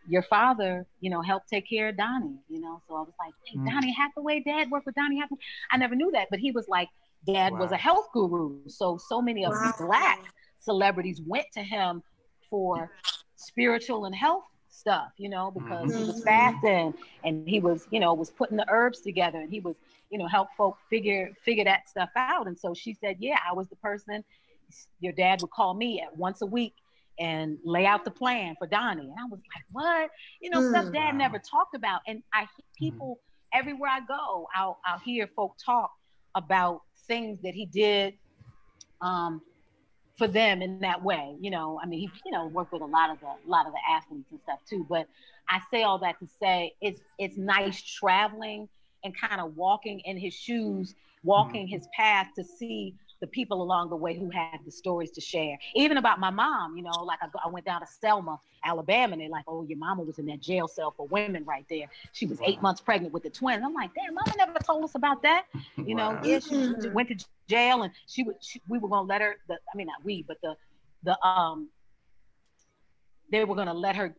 your father, you know, helped take care of Donny, you know. So I was like, hey, mm. Donny Hathaway, dad worked with Donny Hathaway. I never knew that, but he was like, dad wow. was a health guru. So so many of wow. black celebrities went to him for spiritual and health stuff, you know, because mm-hmm. he was Mhm. fasting and he was, you know, was putting the herbs together and he was, you know, help folk figure figure that stuff out. And so she said, yeah, I was the person. Your dad would call me at once a week and lay out the plan for Donny. And I was like, what? You know, stuff Mm. dad Wow. never talked about. And I hear people everywhere I go, I'll I'll hear folk talk about things that he did um for them in that way. You know, I mean he, you know, worked with a lot of the a lot of the athletes and stuff too. But I say all that to say it's it's nice traveling and kind of walking in his shoes, walking his path to see the people along the way who had the stories to share. Even about my mom, you know, like I, I went down to Selma, Alabama, and they're like, oh, your mama was in that jail cell for women right there. She was eight months pregnant with the twins. I'm like, damn, mama never told us about that. You know, yeah, she Mhm. went to jail and she would, she, we were gonna let her. The, I mean, not we, but the, the um, they were gonna let her.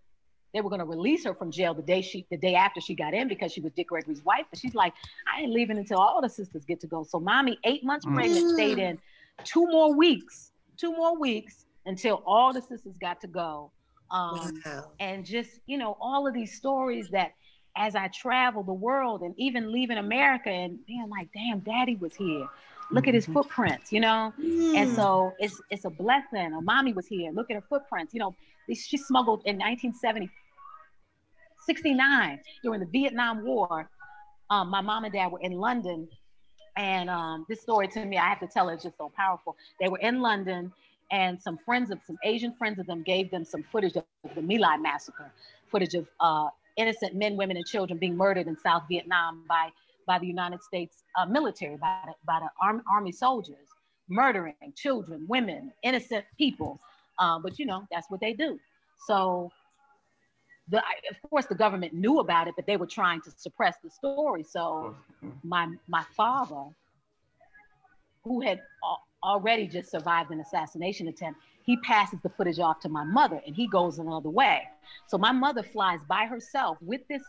They were gonna release her from jail the day she, the day after she got in because she was Dick Gregory's wife. But she's like, I ain't leaving until all the sisters get to go. So, mommy, eight months Mm. pregnant, stayed in two more weeks, two more weeks until all the sisters got to go. Um, Wow. and just you know all of these stories that as i travel the world and even leaving america and being like damn daddy was here look at his Mhm. footprints you know and Mm. so it's it's a blessing or mommy was here look at her footprints you know she smuggled in 1970 69 during the vietnam war. Um, my mom and dad were in london. And um, this story to me i have to tell it, it's just so powerful. They were in london and some friends of some Asian friends of them gave them some footage of the My Lai massacre, footage of uh, innocent men, women, and children being murdered in South Vietnam by by the United States uh, military, by the, by the arm, army soldiers, murdering children, women, innocent people. Uh, but you know that's what they do. So. The, of course, the government knew about it, but they were trying to suppress the story. So, my my father, who had al- already just survived an assassination attempt, he passes the footage off to my mother and he goes another way. So my mother flies by herself with this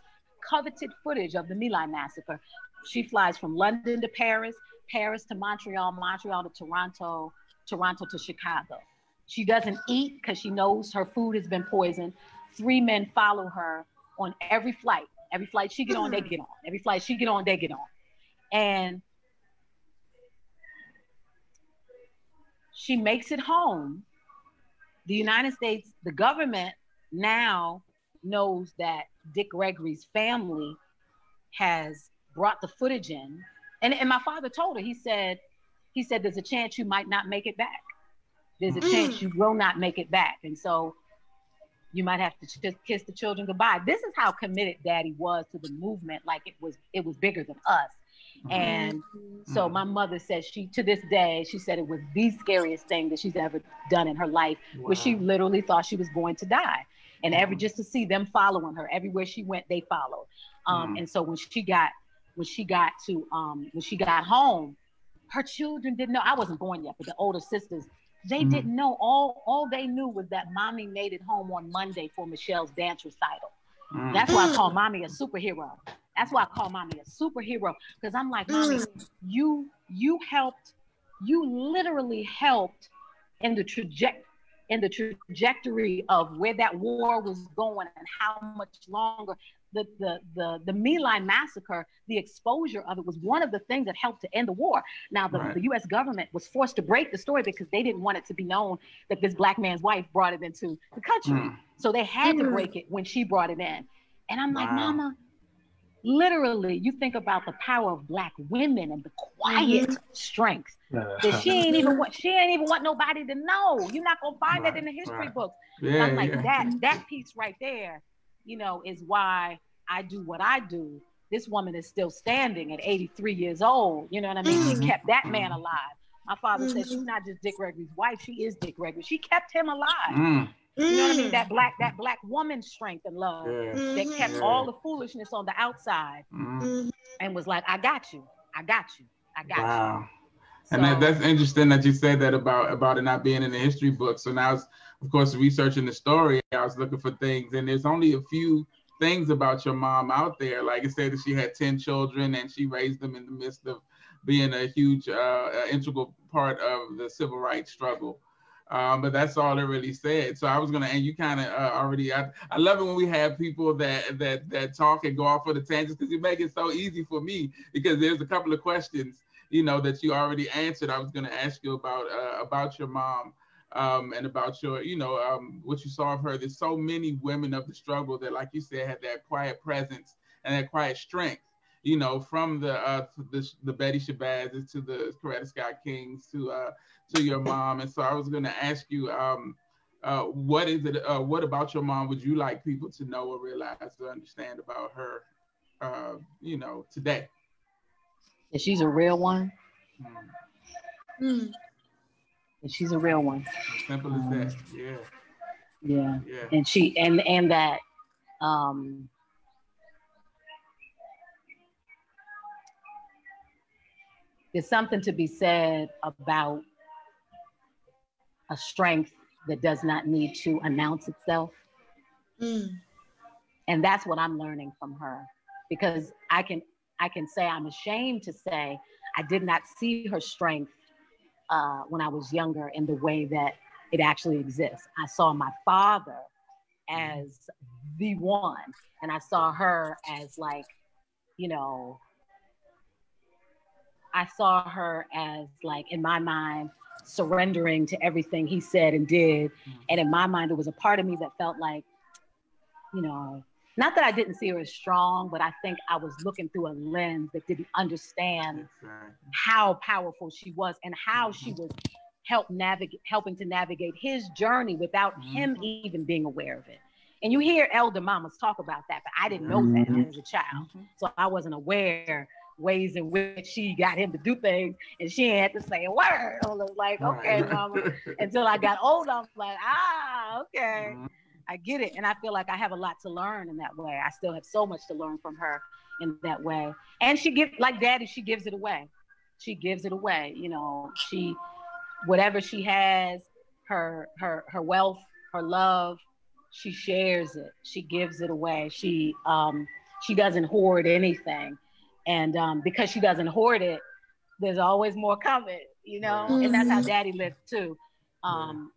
coveted footage of the My Lai massacre. She flies from London to Paris, Paris to Montreal, Montreal to Toronto, Toronto to Chicago. She doesn't eat because she knows her food has been poisoned. Three men follow her on every flight. Every flight she get on, they get on. Every flight she get on, they get on. And she makes it home. The United States, the government now knows that Dick Gregory's family has brought the footage in. And, and my father told her, he said, he said, there's a chance you might not make it back. There's a Mm. chance you will not make it back. And so you might have to just kiss the children goodbye. This is how committed daddy was to the movement. Like it was, it was bigger than us. And so Mhm. my mother says she, to this day, she said it was the scariest thing that she's ever done in her life, where she literally thought she was going to die. And every Mhm. just to see them following her everywhere she went, they followed. Um, Mhm. And so when she got when she got to um, when she got home, her children didn't know. I wasn't born yet, but the older sisters, they Mhm. didn't know. All all they knew was that mommy made it home on Monday for Michelle's dance recital. Mm. That's why I call mommy a superhero. That's why I call mommy a superhero because I'm like, mommy, you you helped, you literally helped in the trajectory in the trajectory of where that war was going and how much longer. The the the the My Lai massacre, the exposure of it was one of the things that helped to end the war. Now the, Right. the U.S. government was forced to break the story because they didn't want it to be known that this black man's wife brought it into the country. Mm. So they had to Mm. break it when she brought it in. And I'm like, Mama, literally, you think about the power of black women and the quiet strength that she ain't even want. She ain't even want nobody to know. You're not gonna find that in the history right. books. Yeah, I'm like yeah. that. That piece right there, you know, is why I do what I do. This woman is still standing at 83 years old. You know what I mean? Mhm. She kept that man alive. My father said Mhm. she's not just Dick Gregory's wife; she is Dick Gregory. She kept him alive. Mm. You know what I mean? Mm. That black, that black woman's strength and love Yeah. that Mhm. kept Yeah. all the foolishness on the outside Mm. And was like, "I got you, I got you, I got Wow. you." And that, that's interesting that you said that about about it not being in the history book. So now, I was, of course, researching the story, I was looking for things, and there's only a few things about your mom out there. Like it said that she had ten children and she raised them in the midst of being a huge, uh, integral part of the civil rights struggle. Um, but that's all it really said. So I was gonna, and you kind of uh, already. I, I love it when we have people that that that talk and go off on the tangents because you make it so easy for me because there's a couple of questions you know that you already answered. I was gonna ask you about uh, about your mom um, and about your, you know, um, what you saw of her. There's so many women of the struggle that, like you said, had that quiet presence and that quiet strength you know, from the uh, the, the Betty Shabazz to the Coretta Scott Kings to uh, to your mom. And so I was going to ask you, um, uh, what is it? Uh, what about your mom would you like people to know or realize or understand about her? Uh, you know, today. That she's a real one. Mm. That she's a real one. Simple as that. Yeah. Yeah. Yeah. And she and and that um there's something to be said about a strength that does not need to announce itself. Mm. And that's what I'm learning from her because I can I can say I'm ashamed to say I did not see her strength uh, when I was younger in the way that it actually exists. I saw my father as the one, and I saw her as like, you know, I saw her as like in my mind surrendering to everything he said and did. Mm-hmm. And in my mind, there was a part of me that felt like, you know, not that I didn't see her as strong, but I think I was looking through a lens that didn't understand Exactly. how powerful she was and how she was help navigate helping to navigate his journey without him Mhm. even being aware of it. And you hear elder mamas talk about that, but I didn't know that as a child. So I wasn't aware ways in which she got him to do things and she had to say a word. I was like, okay, mama. Until I got older, I'm like, ah, okay. I get it. And I feel like I have a lot to learn in that way. I still have so much to learn from her in that way. And she gives like daddy, she gives it away. She gives it away. You know, she whatever she has, her her her wealth, her love, she shares it. She gives it away. She um she doesn't hoard anything. And um because she doesn't hoard it, there's always more coming, you know? And that's how Mhm. daddy lived too. Um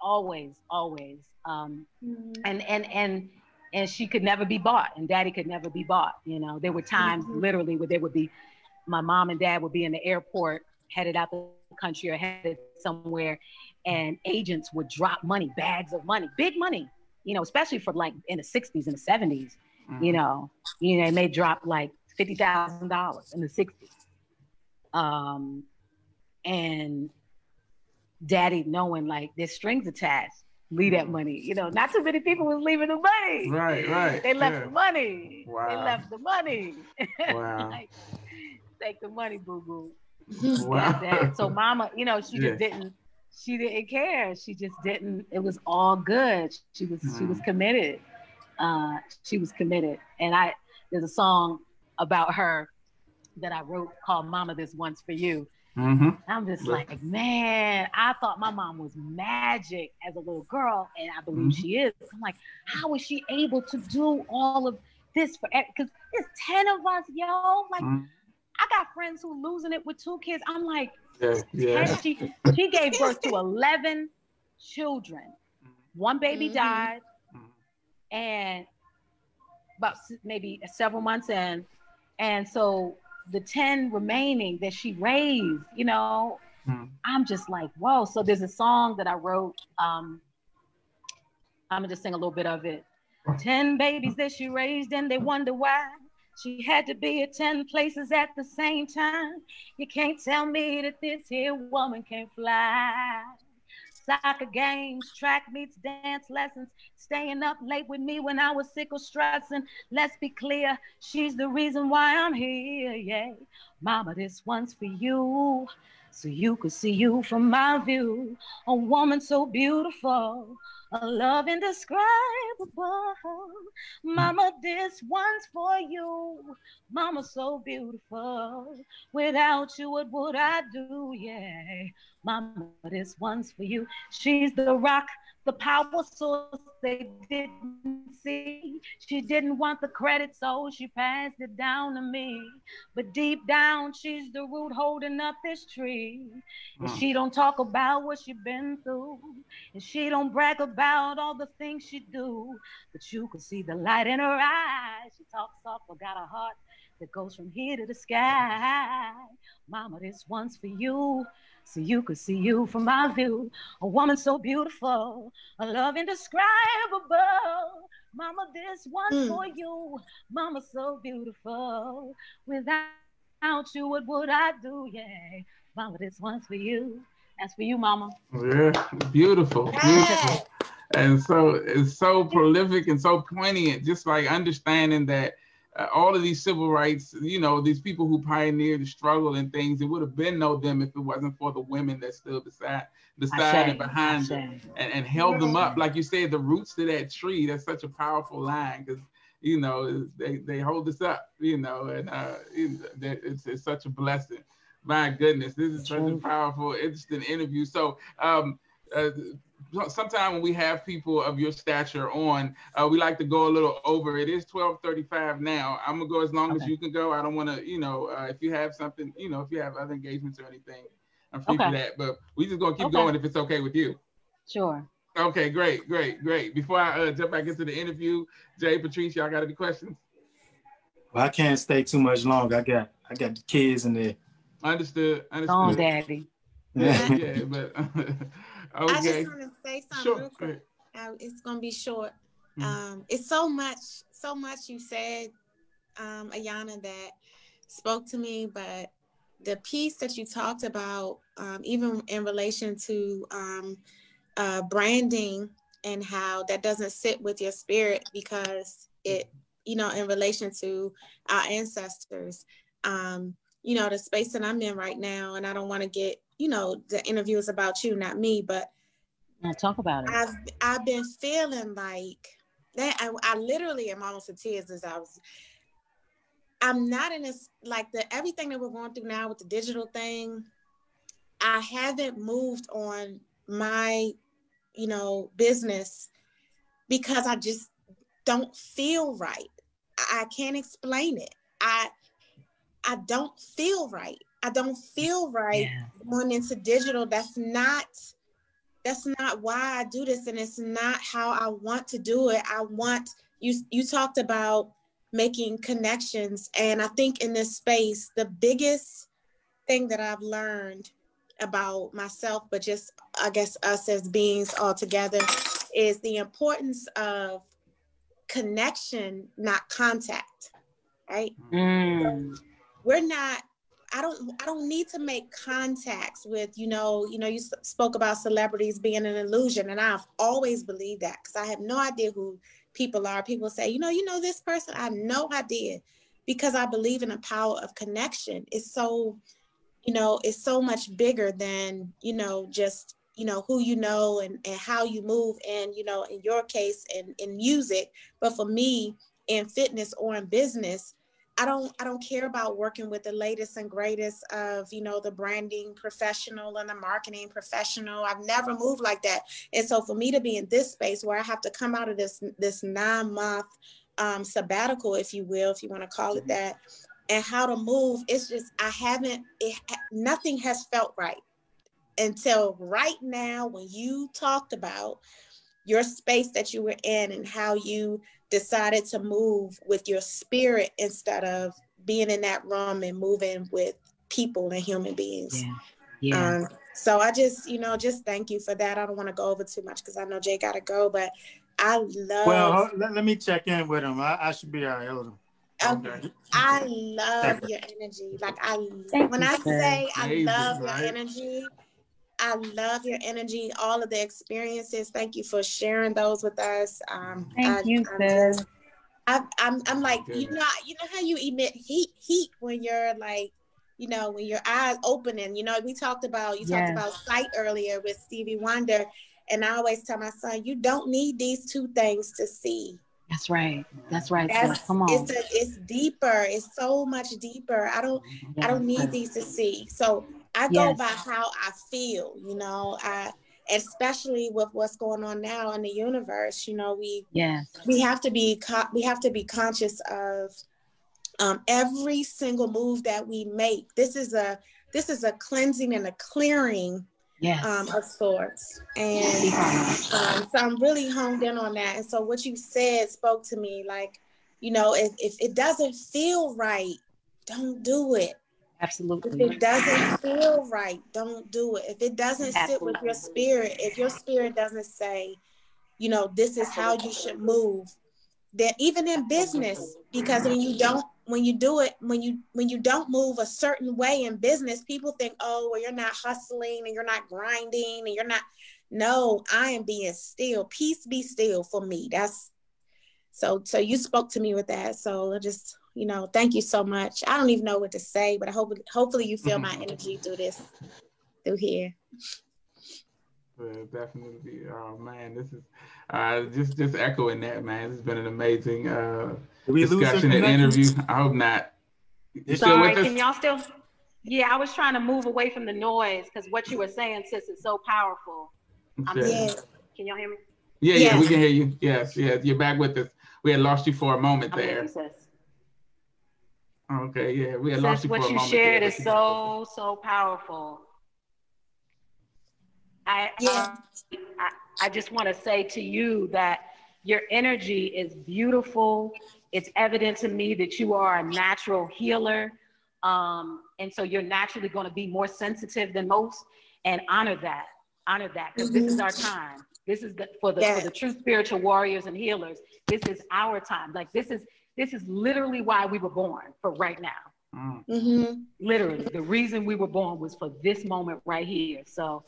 always, always. Um Mm. and and and and she could never be bought and daddy could never be bought you know there were times Mhm. literally where there would be my mom and dad would be in the airport headed out the country or headed somewhere and agents would drop money bags of money big money you know especially for like in the 60s and the 70s you Mhm. know you know they may drop like $50000 in the 60s um and daddy knowing like there's strings attached leave that money you know not too many people was leaving the money Right, right. they left yeah. the money Wow. they left the money Wow. like, take the money boo boo Wow. so mama you know she Yeah. just didn't she didn't care she just didn't it was all good she was she was Mm. committed uh she was committed and i there's a song about her that i wrote called mama this once for you hmm i'm just Yeah. like man i thought my mom was magic as a little girl and i believe Mhm. she is i'm like how is she able to do all of this for because there's 10 of us yo like I got friends who losing it with two kids. I'm like, Yeah, yeah. she she gave birth to 11 children. One baby Mhm. died, Mhm. and about maybe several months in, and so the 10 remaining that she raised, you know, Mhm. I'm just like, whoa. So there's a song that I wrote. Um, I'm gonna just sing a little bit of it. Ten babies that she raised, and they wonder why she had to be at ten places at the same time. You can't tell me that this here woman can't fly. Soccer games, track meets, dance lessons, staying up late with me when I was sick or stressing. Let's be clear, she's the reason why I'm here. Yeah, Mama, this one's for you so you could see you from my view. A woman so beautiful, a love indescribable. Mama, this one's for you. Mama, so beautiful. Without you, what would I do? Yeah. Mama, this one's for you. She's the rock the power source they didn't see. She didn't want the credit, so she passed it down to me. But deep down, she's the root holding up this tree. And she don't talk about what she been through. And she don't brag about all the things she do. But you can see the light in her eyes. She talks soft, but got a heart that goes from here to the sky. Mama, this one's for you so you could see you from my view. A woman so beautiful, a love indescribable. Mama, this one's mm. for you. Mama, so beautiful. Without you, what would I do? Yeah. Mama, this one's for you. That's for you, Mama. Yeah, beautiful, beautiful. And so it's so prolific and so poignant, just like understanding that uh, all of these civil rights, you know, these people who pioneered the struggle and things, it would have been no them if it wasn't for the women that stood beside, beside and behind them and, and held them up. Like you said, the roots to that tree, that's such a powerful line because, you know, they, they hold us up, you know, and uh, it's, it's such a blessing. My goodness, this is such a powerful, interesting interview. So, um, uh, Sometimes when we have people of your stature on, uh, we like to go a little over. It is 12:35 now. I'm gonna go as long okay. as you can go. I don't want to, you know, uh, if you have something, you know, if you have other engagements or anything, I'm free okay. for that. But we just gonna keep okay. going if it's okay with you. Sure. Okay, great, great, great. Before I uh, jump back into the interview, Jay, Patrice, y'all got any questions? Well, I can't stay too much longer. I got I got the kids in there. Understood. Understood. Oh, daddy. Yeah, yeah, but Okay. I just want to say something sure. real quick. Uh, it's gonna be short. Mm-hmm. Um, it's so much, so much you said, um, Ayanna, that spoke to me. But the piece that you talked about, um, even in relation to um, uh, branding and how that doesn't sit with your spirit because it, you know, in relation to our ancestors. Um, you know, the space that I'm in right now, and I don't want to get you know, the interview is about you, not me, but I'll talk about it. I've I've been feeling like that. I, I literally am almost in tears as I was. I'm not in this like the everything that we're going through now with the digital thing. I haven't moved on my, you know, business because I just don't feel right. I can't explain it. I I don't feel right. I don't feel right yeah. going into digital. That's not that's not why I do this and it's not how I want to do it. I want you you talked about making connections and I think in this space the biggest thing that I've learned about myself but just I guess us as beings all together is the importance of connection not contact right mm. we're not I don't I don't need to make contacts with you know you know you spoke about celebrities being an illusion and I've always believed that because I have no idea who people are. People say you know you know this person I have no idea because I believe in the power of connection. It's so you know it's so much bigger than you know just you know who you know and, and how you move and you know in your case in, in music but for me in fitness or in business I don't I don't care about working with the latest and greatest of you know the branding professional and the marketing professional. I've never moved like that, and so for me to be in this space where I have to come out of this this nine month um, sabbatical, if you will, if you want to call it mm-hmm. that, and how to move, it's just I haven't it, nothing has felt right until right now when you talked about your space that you were in and how you decided to move with your spirit instead of being in that room and moving with people and human beings. Yeah. yeah. Um, so I just, you know, just thank you for that. I don't want to go over too much because I know Jay got to go, but I love. Well, let, let me check in with him. I, I should be all right. Hold Okay. I love your energy. Like I, Thank when I say I love your energy, I love your energy, all of the experiences. Thank you for sharing those with us. Um, Thank I, you, I'm, just, I, I'm, I'm like, you know, you know how you emit heat, heat when you're like, you know, when your eyes opening. You know, we talked about you yes. talked about sight earlier with Stevie Wonder, And I always tell my son, you don't need these two things to see. That's right. That's right. That's, Come on. It's a, it's deeper. It's so much deeper. I don't I don't need these to see. So I go yes. by how I feel. You know, I especially with what's going on now in the universe. You know, we yes we have to be we have to be conscious of um, every single move that we make. This is a this is a cleansing and a clearing yes. um, of sorts. And um, so I'm really honed in on that. And so what you said spoke to me like, you know, if, if it doesn't feel right, don't do it. Absolutely. If it doesn't feel right, don't do it. If it doesn't Absolutely. sit with your spirit, if your spirit doesn't say, you know, this is how you should move, then even in business, because when you don't when you do it when you when you don't move a certain way in business people think oh well you're not hustling and you're not grinding and you're not no i am being still peace be still for me that's so so you spoke to me with that so I just you know thank you so much i don't even know what to say but i hope hopefully you feel my energy through this through here definitely oh man this is uh just just echoing that man this has been an amazing uh we discussion and interview. I hope not. You Sorry, can y'all still? Yeah, I was trying to move away from the noise because what you were saying, sis, is so powerful. Yeah. Can y'all hear me? Yeah, yeah, yeah, we can hear you. Yes, yes, you're back with us. We had lost you for a moment I'm there. Okay, yeah, we had sis, lost you for a moment. What you shared there. is so so powerful. I yeah. Um, I, I just want to say to you that your energy is beautiful it's evident to me that you are a natural healer. Um, and so you're naturally going to be more sensitive than most and honor that. Honor that because mm-hmm. this is our mm-hmm. time. This is the, for the yes. for the true spiritual warriors and healers. This is our time. Like this is this is literally why we were born for right now. Mm. Mm-hmm. Literally, the reason we were born was for this moment right here. So,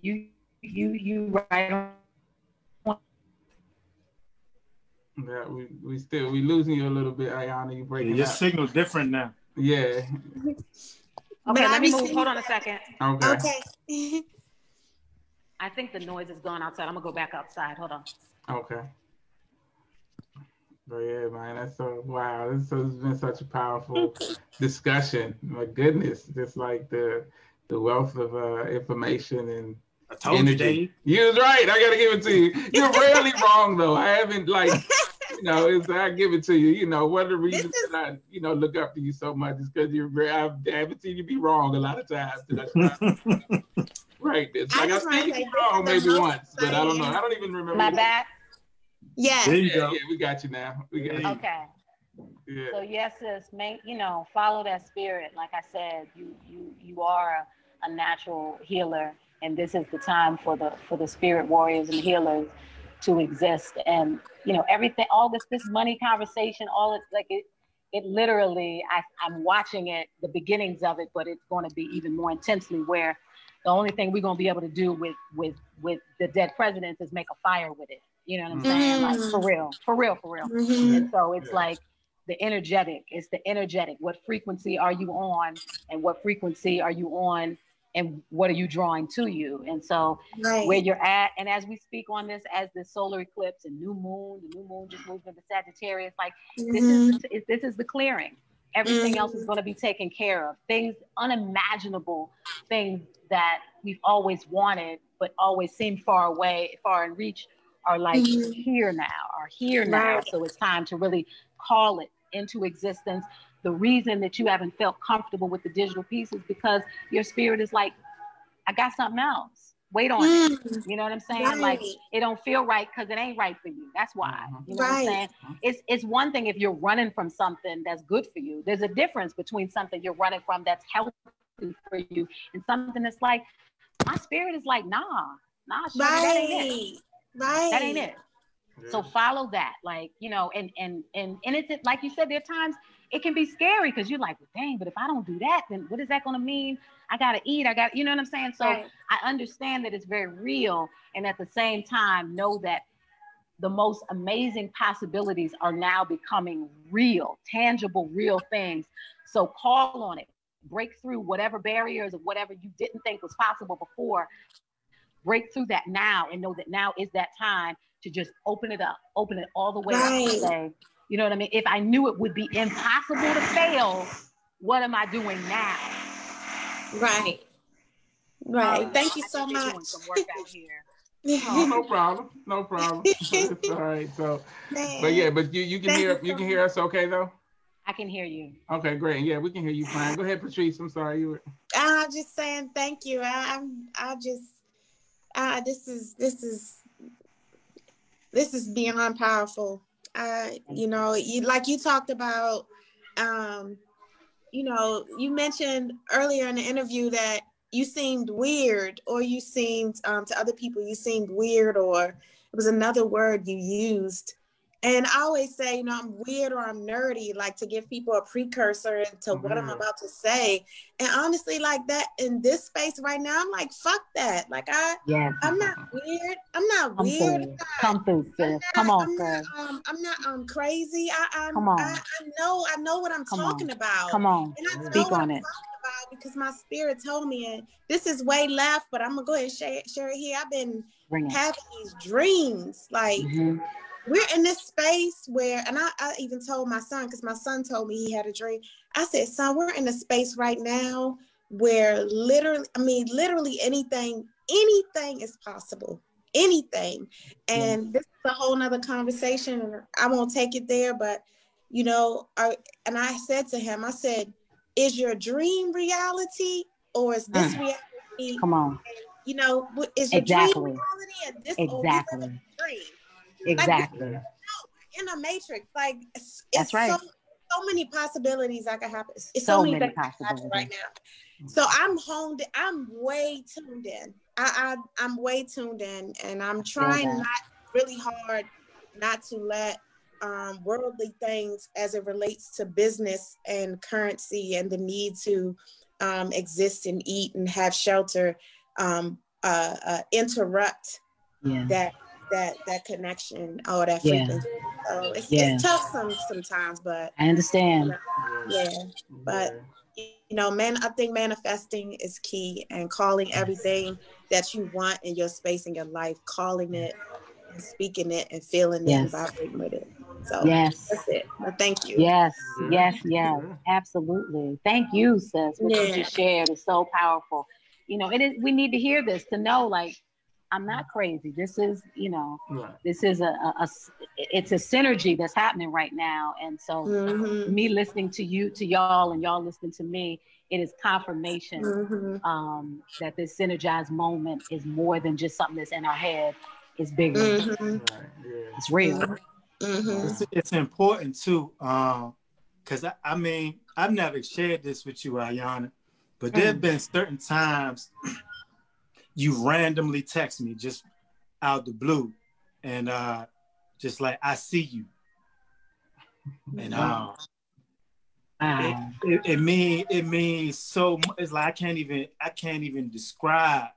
you you you right on. yeah, we, we still we losing you a little bit, Ayanna. You breaking. Yeah, your signal different now. Yeah. okay, let me move. Hold on a second. Okay. Okay. I think the noise is gone outside. I'm gonna go back outside. Hold on. Okay. But yeah, man, that's so wow. This has been such a powerful discussion. My goodness, just like the the wealth of uh, information and I told energy. you, Dave. You was right. I gotta give it to you. You're rarely wrong though. I haven't like you know, it's, I give it to you. You know, one of the reasons is, that I, you know, look up to you so much is because you're very, I haven't seen you be wrong a lot of times. right. It's like I've seen you be wrong maybe once, but I don't know. I don't even remember. My bad. Yes. There you yeah, go. Yeah, we got you now. We got you. Okay. Yeah. So yes, sis, make you know, follow that spirit. Like I said, you you you are a, a natural healer, and this is the time for the for the spirit warriors and healers to exist and you know everything all this this money conversation all it's like it it literally I, i'm watching it the beginnings of it but it's going to be even more intensely where the only thing we're going to be able to do with with with the dead presidents is make a fire with it you know what i'm saying like for real for real for real mm-hmm. and so it's yeah. like the energetic it's the energetic what frequency are you on and what frequency are you on and what are you drawing to you and so right. where you're at and as we speak on this as the solar eclipse and new moon the new moon just moved into sagittarius like mm-hmm. this is the, this is the clearing everything mm-hmm. else is mm-hmm. going to be taken care of things unimaginable things that we've always wanted but always seemed far away far in reach are like mm-hmm. here now are here now right. so it's time to really call it into existence the reason that you haven't felt comfortable with the digital piece is because your spirit is like, I got something else. Wait on mm. it. You know what I'm saying? Right. Like it don't feel right because it ain't right for you. That's why. Mm-hmm. You know right. what I'm saying? It's it's one thing if you're running from something that's good for you. There's a difference between something you're running from that's healthy for you and something that's like, my spirit is like, nah, nah, right. That ain't it. Right. That ain't it. So follow that, like you know, and and and and it's like you said, there are times it can be scary because you're like, well, dang, but if I don't do that, then what is that going to mean? I got to eat. I got, you know what I'm saying? So right. I understand that it's very real. And at the same time, know that the most amazing possibilities are now becoming real, tangible, real things. So call on it, break through whatever barriers or whatever you didn't think was possible before. Break through that now and know that now is that time to just open it up, open it all the way right. up and say, you know what I mean? If I knew it would be impossible to fail, what am I doing now? Right. Right. Um, Thank you so much. oh, no problem. No problem. it's all right. So, Man. but yeah, but you, you can Thank hear you, you can hear us okay though. I can hear you. Okay, great. Yeah, we can hear you fine. Go ahead, Patrice. I'm sorry you were. I'm just saying thank you. I, I'm. I just. Uh, this is this is this is beyond powerful. Uh, you know, you like you talked about. Um, you know, you mentioned earlier in the interview that you seemed weird, or you seemed um, to other people you seemed weird, or it was another word you used and I always say, you know, I'm weird or I'm nerdy, like to give people a precursor to mm-hmm. what I'm mm-hmm. about to say. And honestly, like that in this space right now, I'm like, fuck that. Like I, yes. I'm not weird. I'm not Come weird. Through. Come through. Not, Come on, I'm sis. Not, um, I'm not um crazy. I, I'm, Come on. I, I know, I know what I'm Come talking on. about. Come on. And I Speak on I'm it. because my spirit told me, and this is way left, but I'm gonna go ahead and share, share it here. I've been having these dreams, like. Mm-hmm we're in this space where, and I, I even told my son, because my son told me he had a dream. I said, son, we're in a space right now where literally, I mean, literally anything, anything is possible. Anything. And yeah. this is a whole nother conversation. I won't take it there, but you know, I, and I said to him, I said, is your dream reality or is this mm. reality? Come on. You know, is your exactly. dream reality and this exactly. dream? Exactly. Like, in a matrix, like it's, that's right. So, so, many possibilities that could happen. It's so, so many, many possibilities right now. So I'm honed. I'm way tuned in. I, I am way tuned in, and I'm trying not really hard not to let um, worldly things as it relates to business and currency and the need to um, exist and eat and have shelter um, uh, uh, interrupt yeah. that that that connection or that frequency. Yeah. So it's, yeah. it's tough some sometimes, but I understand. Yeah, but you know, man, I think manifesting is key and calling everything that you want in your space in your life, calling it and speaking it and feeling yes. it and vibrating with it. So yes, that's it. Well, thank you. Yes, yes, yes, absolutely. Thank you, sis. What yeah. you just shared is so powerful. You know, it is. We need to hear this to know, like, I'm not crazy. This is, you know, right. this is a, a, a, it's a synergy that's happening right now. And so mm-hmm. me listening to you, to y'all and y'all listening to me, it is confirmation mm-hmm. um, that this synergized moment is more than just something that's in our head. It's bigger. Mm-hmm. Right. Yeah. It's real. Mm-hmm. It's, it's, important too. Um, cause I, I mean, I've never shared this with you, Ayanna, but there have mm. been certain times you randomly text me just out the blue and uh just like I see you. And um it, it, it mean it means so much it's like I can't even I can't even describe.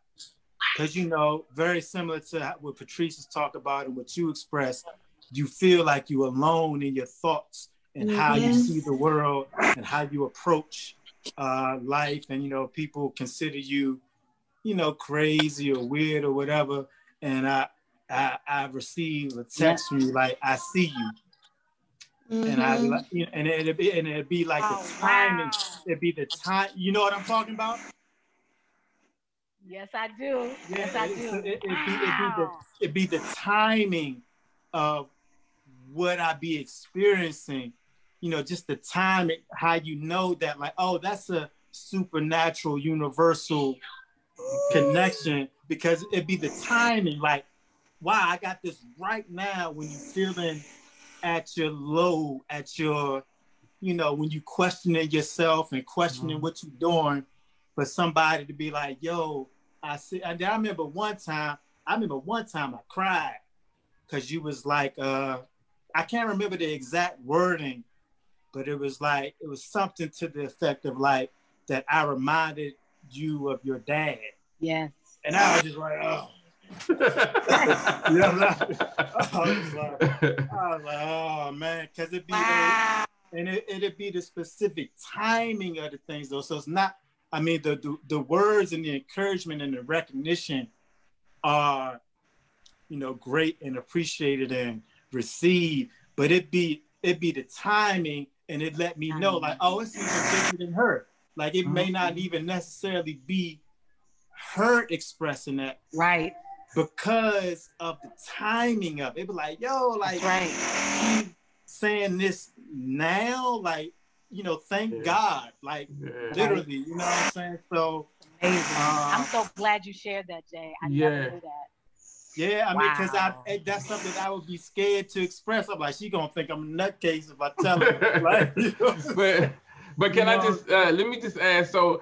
Because you know very similar to what Patrice has talked about and what you expressed you feel like you're alone in your thoughts and how you see the world and how you approach uh, life. And you know people consider you you know, crazy or weird or whatever, and I I, I receive a text from you like I see you. Mm-hmm. And I mm-hmm. you know, and it'd be and it'd be like oh, the timing, wow. it'd be the time. You know what I'm talking about? Yes, I do. Yeah, yes, I do. It, would wow. be, it'd, be the, it'd be the timing of what I be experiencing. You know, just the timing, how you know that, like, oh, that's a supernatural, universal connection because it'd be the timing like wow i got this right now when you're feeling at your low at your you know when you questioning yourself and questioning mm-hmm. what you're doing for somebody to be like yo i see and i remember one time i remember one time i cried because you was like uh i can't remember the exact wording but it was like it was something to the effect of like that i reminded you of your dad. Yes. And I was just like, oh. you oh, know, I was like, I was like, oh man, because it'd be wow. and it, it'd be the specific timing of the things though. So it's not, I mean, the, the the words and the encouragement and the recognition are, you know, great and appreciated and received, but it be it'd be the timing and it let me know like, oh, it's even bigger than her. Like it may not even necessarily be her expressing that. Right. Because of the timing of it. it be like, yo, like right. saying this now, like, you know, thank yeah. God. Like yeah. literally, you know what I'm saying? So amazing. Uh, I'm so glad you shared that, Jay. I yeah. never knew that. Yeah, I wow. mean, because I that's something I would be scared to express. I'm like, she gonna think I'm a nutcase if I tell her. like, you know? but but can you I know? just uh, let me just ask? So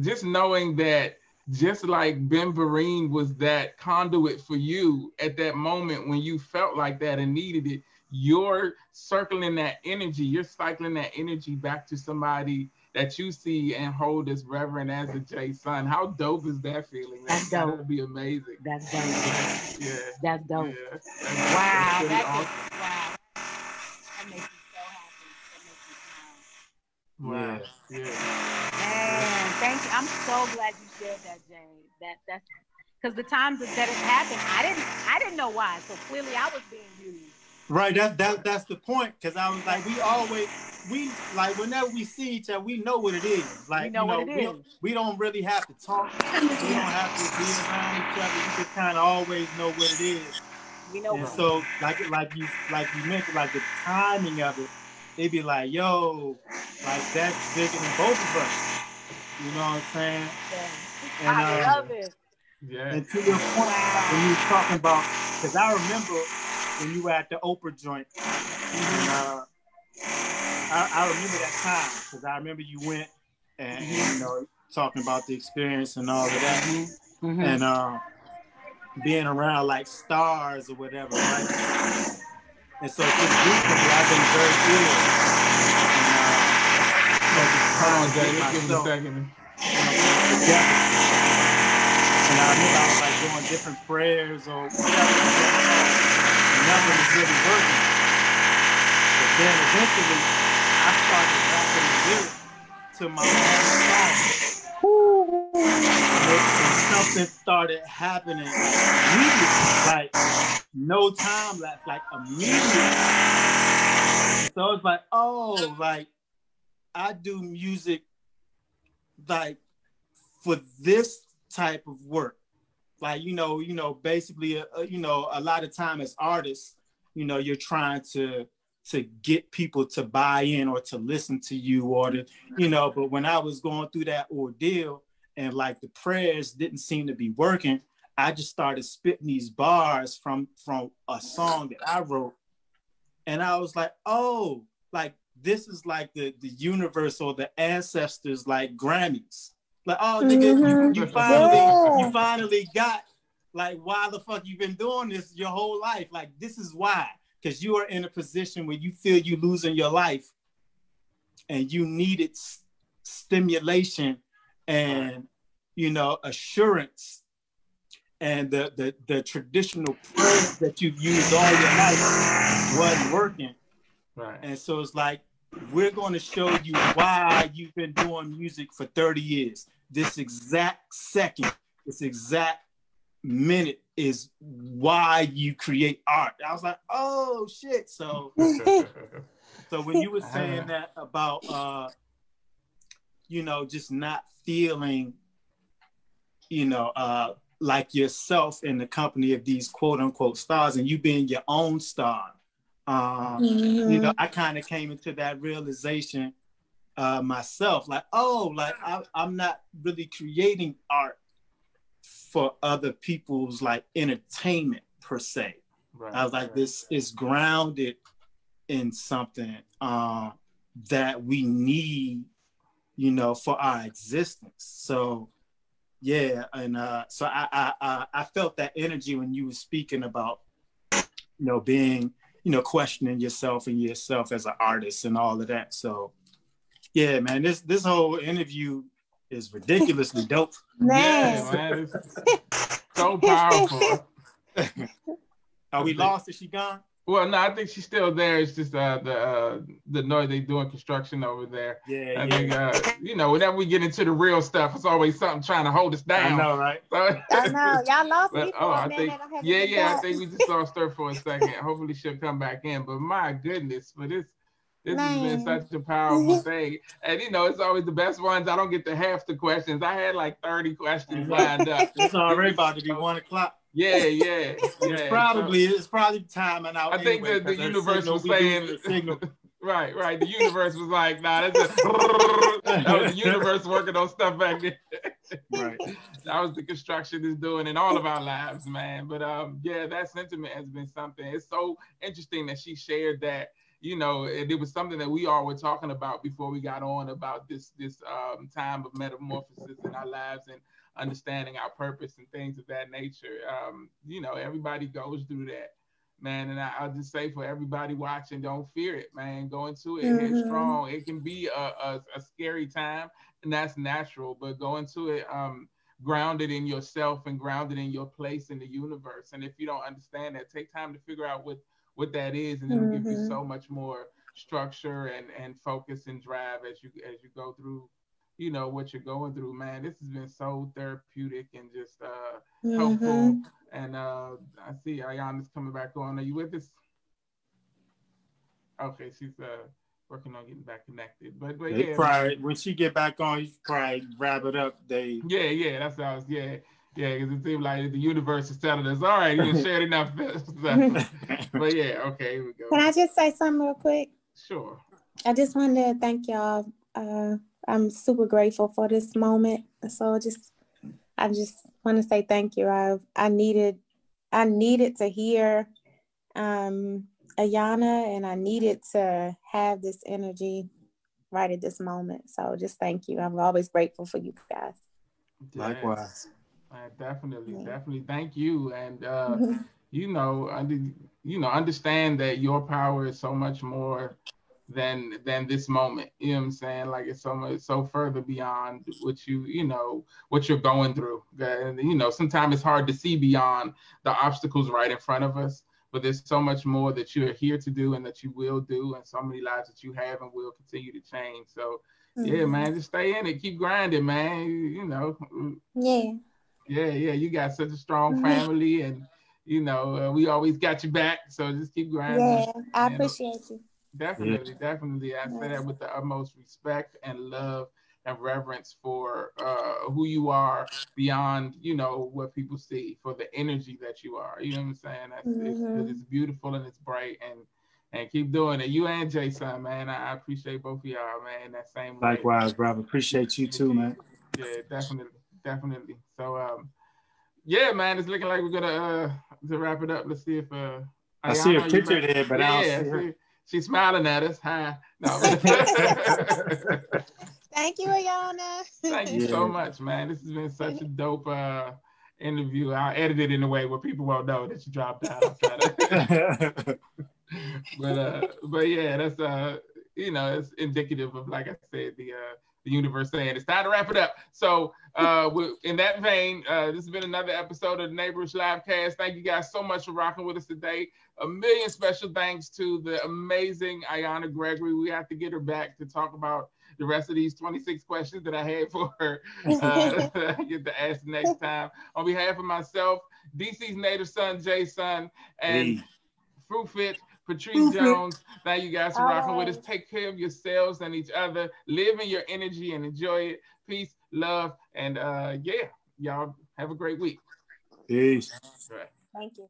just knowing that, just like Ben Vereen was that conduit for you at that moment when you felt like that and needed it, you're circling that energy, you're cycling that energy back to somebody that you see and hold as reverend as a J son. How dope is that feeling? That's, That's dope. That'd be amazing. That's dope. Yeah. That's dope. Yeah. That's, wow. That's, that's awesome. wow. That makes me so happy. That makes me smile. Wow. Yeah. Man, thank you. I'm so glad you shared that, Jay. That that's because the times that it happened, I didn't I didn't know why. So clearly I was being used. Right. That that that's the point. Cause I was like, we always we like whenever we see each other, we know what it is. Like we know, you know what it we, is. we don't really have to talk. we don't have to be around each other. You just kind of always know what it is. We know. And so like like you like you mentioned, like the timing of it, it'd be like, yo, like that's bigger than both of us. You know what I'm saying? Yeah. And, I uh, love it. Yeah. And to your point, when you were talking about, because I remember when you were at the Oprah joint, and, uh, I, I remember that time because I remember you went and, and, you know talking about the experience and all of that, mm-hmm. mm-hmm. and uh, being around like stars or whatever, right? And so just recently, I've been very ill. And, uh, Hold on, Jay. Let's give me a second. Together. And I remember I was like doing different prayers or whatever. Nothing was really working. But then eventually, I started rapping the lyrics to my own song. Something started happening immediately, like no time left, like immediately. So it's like, oh, like I do music like for this type of work. Like, you know, you know, basically, uh, you know, a lot of time as artists, you know, you're trying to to get people to buy in or to listen to you or to, you know, but when I was going through that ordeal and like the prayers didn't seem to be working, I just started spitting these bars from from a song that I wrote. And I was like, oh, like this is like the the universe or the ancestors like Grammys. Like, oh nigga, mm-hmm. you, you finally yeah. you finally got like why the fuck you been doing this your whole life? Like this is why because you are in a position where you feel you losing your life and you needed s- stimulation and you know assurance and the, the the traditional prayers that you've used all your life wasn't working. Right. And so it's like we're going to show you why you've been doing music for 30 years. This exact second this exact minute is why you create art. I was like, oh shit. So so when you were saying that about uh you know just not feeling you know uh like yourself in the company of these quote unquote stars and you being your own star um mm-hmm. you know I kind of came into that realization uh myself like oh like I, I'm not really creating art for other people's like entertainment per se. Right, I was like, right. this is grounded in something um, that we need, you know, for our existence. So, yeah, and uh, so I, I I felt that energy when you were speaking about, you know, being, you know, questioning yourself and yourself as an artist and all of that. So, yeah, man, this this whole interview is ridiculously dope. Man, yeah, man so powerful. Are we lost? Is she gone? Well, no, I think she's still there. It's just uh, the uh, the noise they doing construction over there. Yeah, I yeah. think uh, you know whenever we get into the real stuff, it's always something trying to hold us down. I know, right? So- I know y'all lost But, me oh, a I minute. think, I had yeah, get yeah, I think we just lost her for a second. Hopefully she'll come back in. But my goodness, but this this has been such a powerful thing. And you know, it's always the best ones. I don't get to half the questions. I had like 30 questions lined up. It's already about to be one o'clock. Yeah, yeah, yeah. It's probably it's probably timing out. I think anyway, the- that universe was saying- signal. Right, right. The universe was like, nah, that's a, that was the universe working on stuff back there. Right. that was the construction is doing in all of our lives, man. But um, yeah, that sentiment has been something. It's so interesting that she shared that. You know, it, it was something that we all were talking about before we got on about this this um, time of metamorphosis in our lives and understanding our purpose and things of that nature. Um, you know, everybody goes through that, man. And I, I'll just say for everybody watching, don't fear it, man. Go into it Mhm. headstrong. It can be a, a, a scary time, and that's natural, but go into it um, grounded in yourself and grounded in your place in the universe. And if you don't understand that, take time to figure out what what that is, and it'll give you Mhm. so much more structure and and focus and drive as you as you go through you know what you're going through man. This has been so therapeutic and just uh helpful. Mhm. and uh i see ayanna's coming back on. Are you with us? Okay she's uh working on getting back connected. But but They yeah. probably when she get back on, you probably wrap it up. They yeah yeah that's how I yeah. Yeah because it seemed like the universe is telling us all right you shared enough stuff but yeah okay here we go. Can I just say something real quick? sure. I just wanted to thank y'all. Uh, I'm super grateful for this moment. So just, I just want to say thank you. I I needed, I needed to hear, um, Ayanna, and I needed to have this energy right at this moment. So just thank you. I'm always grateful for you guys. likewise. Uh, definitely, Yeah. definitely. Thank you, and uh, you know, under, you know, understand that your power is so much more than than this moment. You know what I'm saying? Like it's so much, so further beyond what you, you know, what you're going through. And you know, sometimes it's hard to see beyond the obstacles right in front of us. But there's so much more that you are here to do and that you will do, and so many lives that you have and will continue to change. So, yeah, Mhm. man, just stay in it, keep grinding, man. You, know, Yeah. yeah, yeah, you got such a strong Mhm. family, and you know uh, we always got you back. So just keep grinding. Yeah. I know. appreciate you. Definitely, definitely. I say that with the utmost respect and love and reverence for uh, who you are beyond, you know, what people see for the energy that you are. You know what I'm saying? That's it's, Mhm. it's beautiful and it's bright and and keep doing it. You and Jason, man. I, I appreciate both of y'all, man. That same way. Likewise, brother. Appreciate you too, man. Yeah, definitely, definitely. So, um, yeah, man, it's looking like we're gonna uh to wrap it up. Let's see if uh, I see a picture there, but I don't yeah, see her. She's smiling at us. Hi. No. Thank you, Ayanna. Thank you so much, man. This has been such a dope uh interview. I'll edit it in a way where people won't know that you dropped out. I'll try to- but uh but yeah that's uh you know it's indicative of like i said the uh the universe saying it's time to wrap it up. So uh in that vein uh this has been another episode of the Neighborish livecast thank you guys so much for rocking with us today. A million special thanks to the amazing ayanna gregory. We have to get her back to talk about the rest of these 26 questions that i had for her uh, I get to ask next time. On behalf of myself dc's native son Jason and Hey, Fruit Fit, Patrice Jones. Thank you guys for rocking with us. Take care of yourselves and each other. Live in your energy and enjoy it. Peace, love, and uh yeah, y'all have a great week. peace. All right. Thank you.